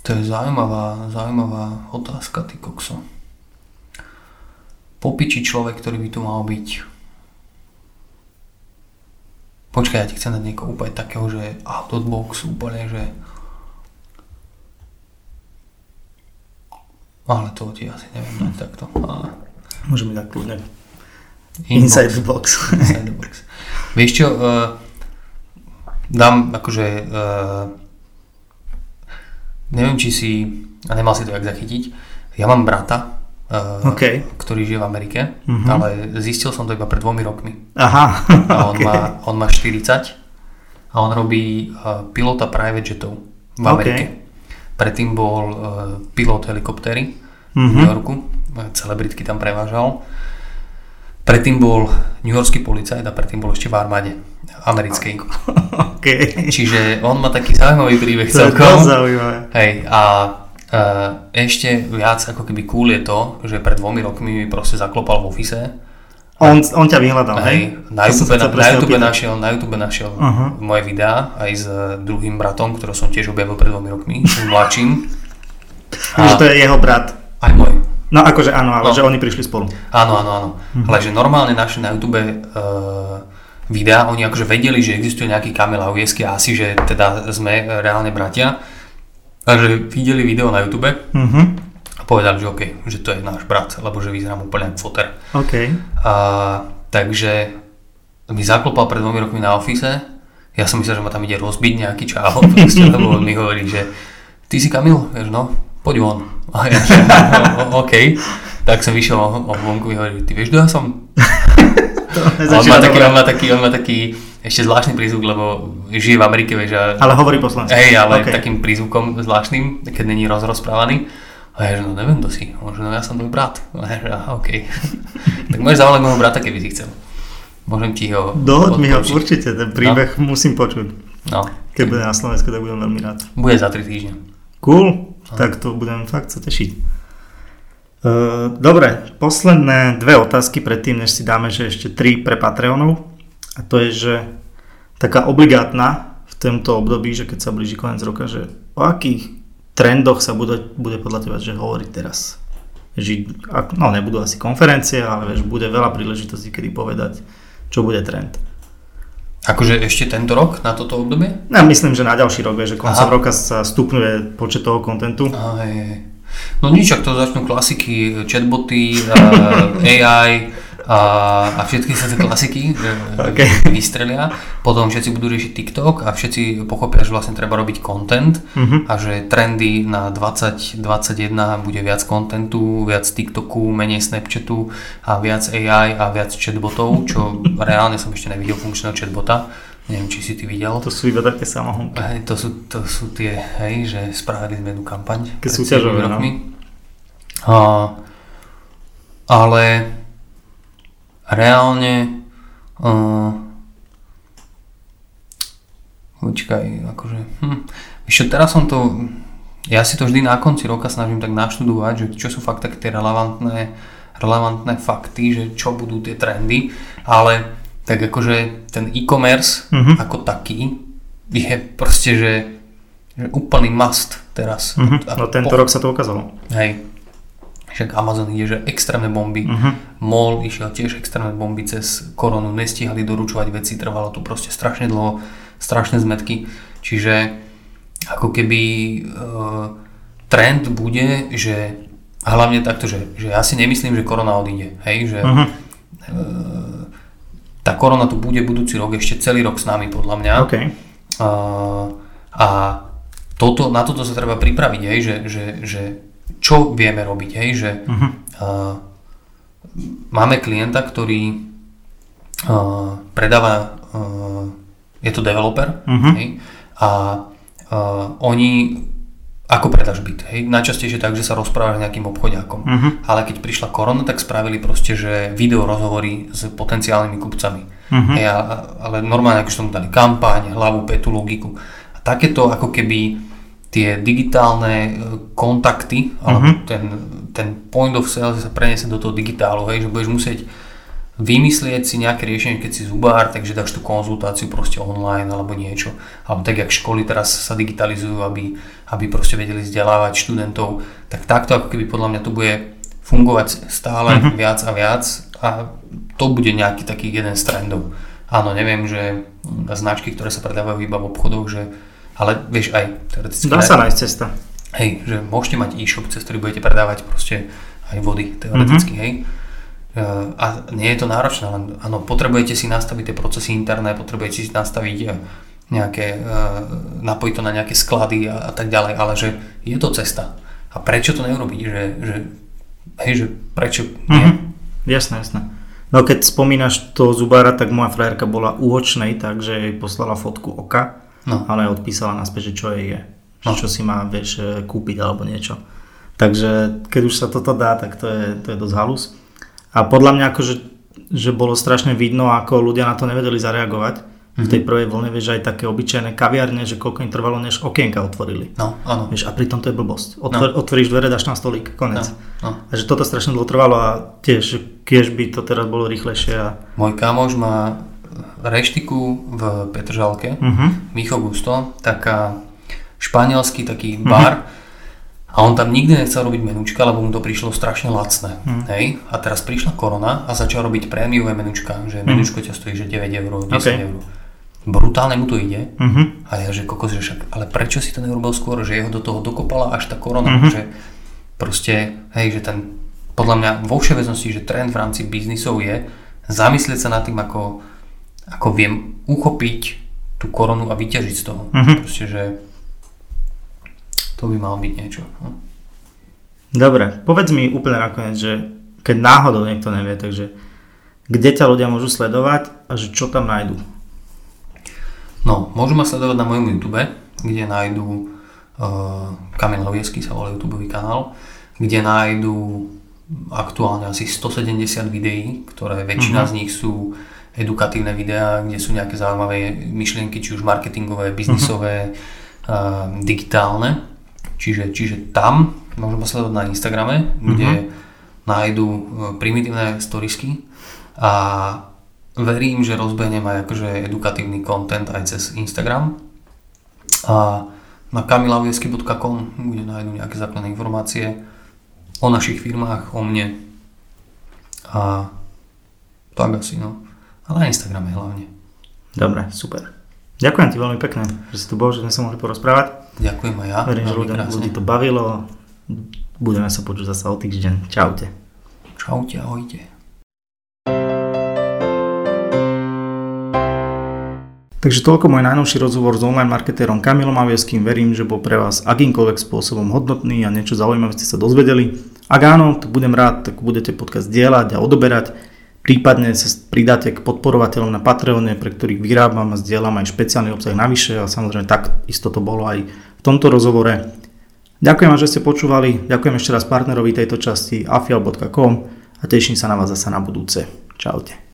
To je zaujímavá, zaujímavá otázka, ty kokso popiči človek, ktorý by tu mal byť. Počkaj, ja ti chcem dať niekoho úplne takého, že out of box, úplne, že ale to ti asi neviem dať takto. Ale... Môžeme dať kľudne. Inside the box. Inside the box. Vieš čo, uh, dám akože uh, neviem, či si, a nemal si to jak zachytiť, ja mám brata, uh, OK. ktorý žije v Amerike, Mhm. ale zistil som to iba pred dvomi rokmi. Aha. A on, OK. má, on má 40 a on robí uh, pilota private jetov v. Amerike. Predtým bol uh, pilot helikoptéry v Mhm. New Yorku, uh, celebritky tam prevážal. Predtým bol New Yorkský policajt a predtým bol ešte v armáde americkej. OK. Čiže on má taký zaujímavý príbeh To celkom. Hej, a uh, ešte viac ako keby cool je to, že pred dvomi rokmi mi proste zaklopal v ofise. On, on ťa vyhľadal, hej? Na YouTube, na, na, YouTube opýtať. našiel, na YouTube našiel Aha. moje videá aj s eh, druhým bratom, ktorého som tiež objavil pred dvomi rokmi, mladším. Že to je jeho brat. Aj môj. No akože áno, ale No. že oni prišli spolu. Áno, áno, áno. Mhm. Ale že normálne našli na YouTube uh, videá, oni akože vedeli, že existuje nejaký Kamil Aujesky a asi, že teda sme reálne bratia. Takže videli video na YouTube Mhm. Povedali, že OK, že to je náš brat, lebo že vyzerám úplne ako foter. OK. A, takže mi zaklopal pred dvomi rokmi na office, ja som myslel, že ma tam ide rozbiť nejaký čávo, proste, lebo on mi hovorí, že ty si Kamil? Že no, poď von. A ja, že no, OK. Tak som vyšiel o, vonku a hovorí, ty vieš, kto ja som? On má, taký, on má taký, on má taký ešte zvláštny prízvuk, lebo žije v Amerike, vieš, a Ale hovorí po slovensku. Hej, ale OK. takým prízvukom zvláštnym, keď není rozrozprávaný. A ja, že no neviem, kto si. On, že no ja som tvoj brat. A ja, že aha, OK. tak môžeš zavolať môjho brata, keby si chcel. Môžem ti ho Dohoď mi ho určite, ten príbeh musím počuť. No, Keď bude na Slovensku, tak budem veľmi rád. bude za 3 týždne. Cool, tak to budem fakt sa tešiť. Uh, dobre, posledné dve otázky predtým, než si dáme, že ešte tri pre Patreonov. A to je, že taká obligátna v tomto období, že keď sa blíži koniec roka, že o akých trendoch sa bude, bude podľa teba že hovoriť teraz? Že, no nebudú asi konferencie, ale vieš, bude veľa príležitostí, kedy povedať, čo bude trend. Akože ešte tento rok na toto obdobie? Ja myslím, že na ďalší rok, vieš, že koncom Aha. roka sa stupňuje počet toho kontentu. Hej. No nič, ak to začnú klasiky, chatboty, AI a, a všetky sa tie klasiky uh, OK. vystrelia. Potom všetci budú riešiť TikTok a všetci pochopia, že vlastne treba robiť content Mhm. a že trendy na 2021 bude viac kontentu, viac TikToku, menej Snapchatu a viac AI a viac chatbotov, čo reálne som ešte nevidel funkčného chatbota. Neviem, či si ty videl. To sú iba také samohonky. Hej, to sú, to sú tie, hej, že spravili sme jednu kampaň. Pred súťažové, 7 no. rokmi. A, ale reálne uh, počkaj, akože, hm, ešte teraz som to, ja si to vždy na konci roka snažím tak naštudovať, že čo sú fakt také tie relevantné, relevantné fakty, že čo budú tie trendy, ale tak akože ten e-commerce Mhm. ako taký je proste, že, že úplný must teraz. A- No tento po- rok sa to ukázalo. Hej. Však Amazon ide, že extrémne bomby. Mhm. MOL išiel tiež extrémne bomby cez koronu, nestihali doručovať veci, trvalo to proste strašne dlho, strašné zmetky. Čiže ako keby e, trend bude, že hlavne takto, že, že ja si nemyslím, že korona odíde. Hej, že Mhm. e, tá korona tu bude budúci rok, ešte celý rok s nami podľa mňa. OK. A, a toto, na toto sa treba pripraviť, hej, že, že, že čo vieme robiť, hej, že Mhm. uh, máme klienta, ktorý uh, predáva, uh, je to developer, Mhm. hej, a uh, oni ako predáš byt, hej, najčastejšie tak, že sa rozprávaš s nejakým obchodiakom, Mhm. ale keď prišla korona, tak spravili proste, že video rozhovory s potenciálnymi kupcami. Mhm. Hej, ale normálne akože tomu dali kampaň, hlavu, petu, logiku. A takéto ako keby tie digitálne e, kontakty, alebo Mhm. ten, ten point of sale sa preniesie do toho digitálu, hej, že budeš musieť vymyslieť si nejaké riešenie, keď si zubár, takže dáš tú konzultáciu proste online alebo niečo. Alebo tak, jak školy teraz sa digitalizujú, aby, aby proste vedeli vzdelávať študentov, tak takto ako keby podľa mňa to bude fungovať stále Mhm. viac a viac a to bude nejaký taký jeden z trendov. Áno, neviem, že značky, ktoré sa predávajú iba v obchodoch, že ale vieš aj teoreticky Dá sa nájsť cesta. Hej, že môžete mať e-shop, cez ktorý budete predávať proste aj vody, teoreticky, Mhm. hej. E, A nie je to náročné, len áno, potrebujete si nastaviť tie procesy interné, potrebujete si nastaviť e, nejaké, napojiť to na nejaké sklady a, a tak ďalej, ale že je to cesta. A prečo to neurobiť? Že, že, hej, že prečo nie? Mm-hmm. Jasné, jasné. No keď spomínaš toho zubára, tak moja frajerka bola u očnej, takže jej poslala fotku oka, no. ale odpísala naspäť, že čo jej je. No. Čo si má, vieš, e, kúpiť alebo niečo. Takže keď už sa toto dá, tak to je, to je dosť halus. A podľa mňa akože, že bolo strašne vidno, ako ľudia na to nevedeli zareagovať v tej prvej vlne, vieš, aj také obyčajné kaviarne, že koľko im trvalo, než okienka otvorili. No, áno. Vieš, a pritom to je blbosť. Otvor, no. Otvoríš dvere, dáš na stolík, konec. No, no. A že toto strašne dlho trvalo a tiež, keď by to teraz bolo rýchlejšie. A... Môj kamoš má reštiku v Petržalke, uh-huh. Micho Gusto, taká španielský taký bar, uh-huh. A on tam nikdy nechcel robiť menučka, lebo mu to prišlo strašne lacné. Mm. Hej? A teraz prišla korona a začal robiť prémiové menučka, že menučko ťa stojí že 9 eur, 10 okay. eur brutálne mu to ide uh-huh. a ja, že kokos, že však, ale prečo si to neurobil skôr, že jeho do toho dokopala až tá korona, uh-huh. že proste, hej, že ten, podľa mňa vo všeobecnosti, že trend v rámci biznisov je zamyslieť sa nad tým, ako, ako viem uchopiť tú koronu a vyťažiť z toho. Uh-huh. Proste, že to by malo byť niečo. No. Dobre, povedz mi úplne nakoniec, že keď náhodou niekto nevie, takže kde ťa ľudia môžu sledovať a že čo tam nájdú? No, môžu ma sledovať na mojom YouTube, kde nájdú uh, Kamil Hoviesky sa volá YouTube kanál, kde nájdú aktuálne asi 170 videí, ktoré väčšina uh-huh. z nich sú edukatívne videá, kde sú nejaké zaujímavé myšlienky, či už marketingové, biznisové, uh-huh. uh, digitálne. Čiže, čiže tam môžu ma sledovať na Instagrame, kde uh-huh. nájdú uh, primitívne storiesky a verím, že rozbehnem aj akože edukatívny content aj cez Instagram. A na kamilaviesky.com kde nájdú nejaké základné informácie o našich firmách, o mne. A tak asi, no. Ale na Instagrame hlavne. Dobre, super. Ďakujem ti veľmi pekne, že si tu bol, že sme sa mohli porozprávať. Ďakujem aj ja. Verím, že ľudia, ľudí to bavilo. Budeme sa počuť zase o týždeň. Čaute. Čaute, ahojte. Takže toľko môj najnovší rozhovor s online marketérom Kamilom Avieským. Verím, že bol pre vás akýmkoľvek spôsobom hodnotný a niečo zaujímavé ste sa dozvedeli. Ak áno, tak budem rád, tak budete podcast dielať a odoberať. Prípadne sa pridáte k podporovateľom na Patreone, pre ktorých vyrábam a zdieľam aj špeciálny obsah navyše a samozrejme tak isto to bolo aj v tomto rozhovore. Ďakujem vám, že ste počúvali, ďakujem ešte raz partnerovi tejto časti afial.com a teším sa na vás zase na budúce. Čaute.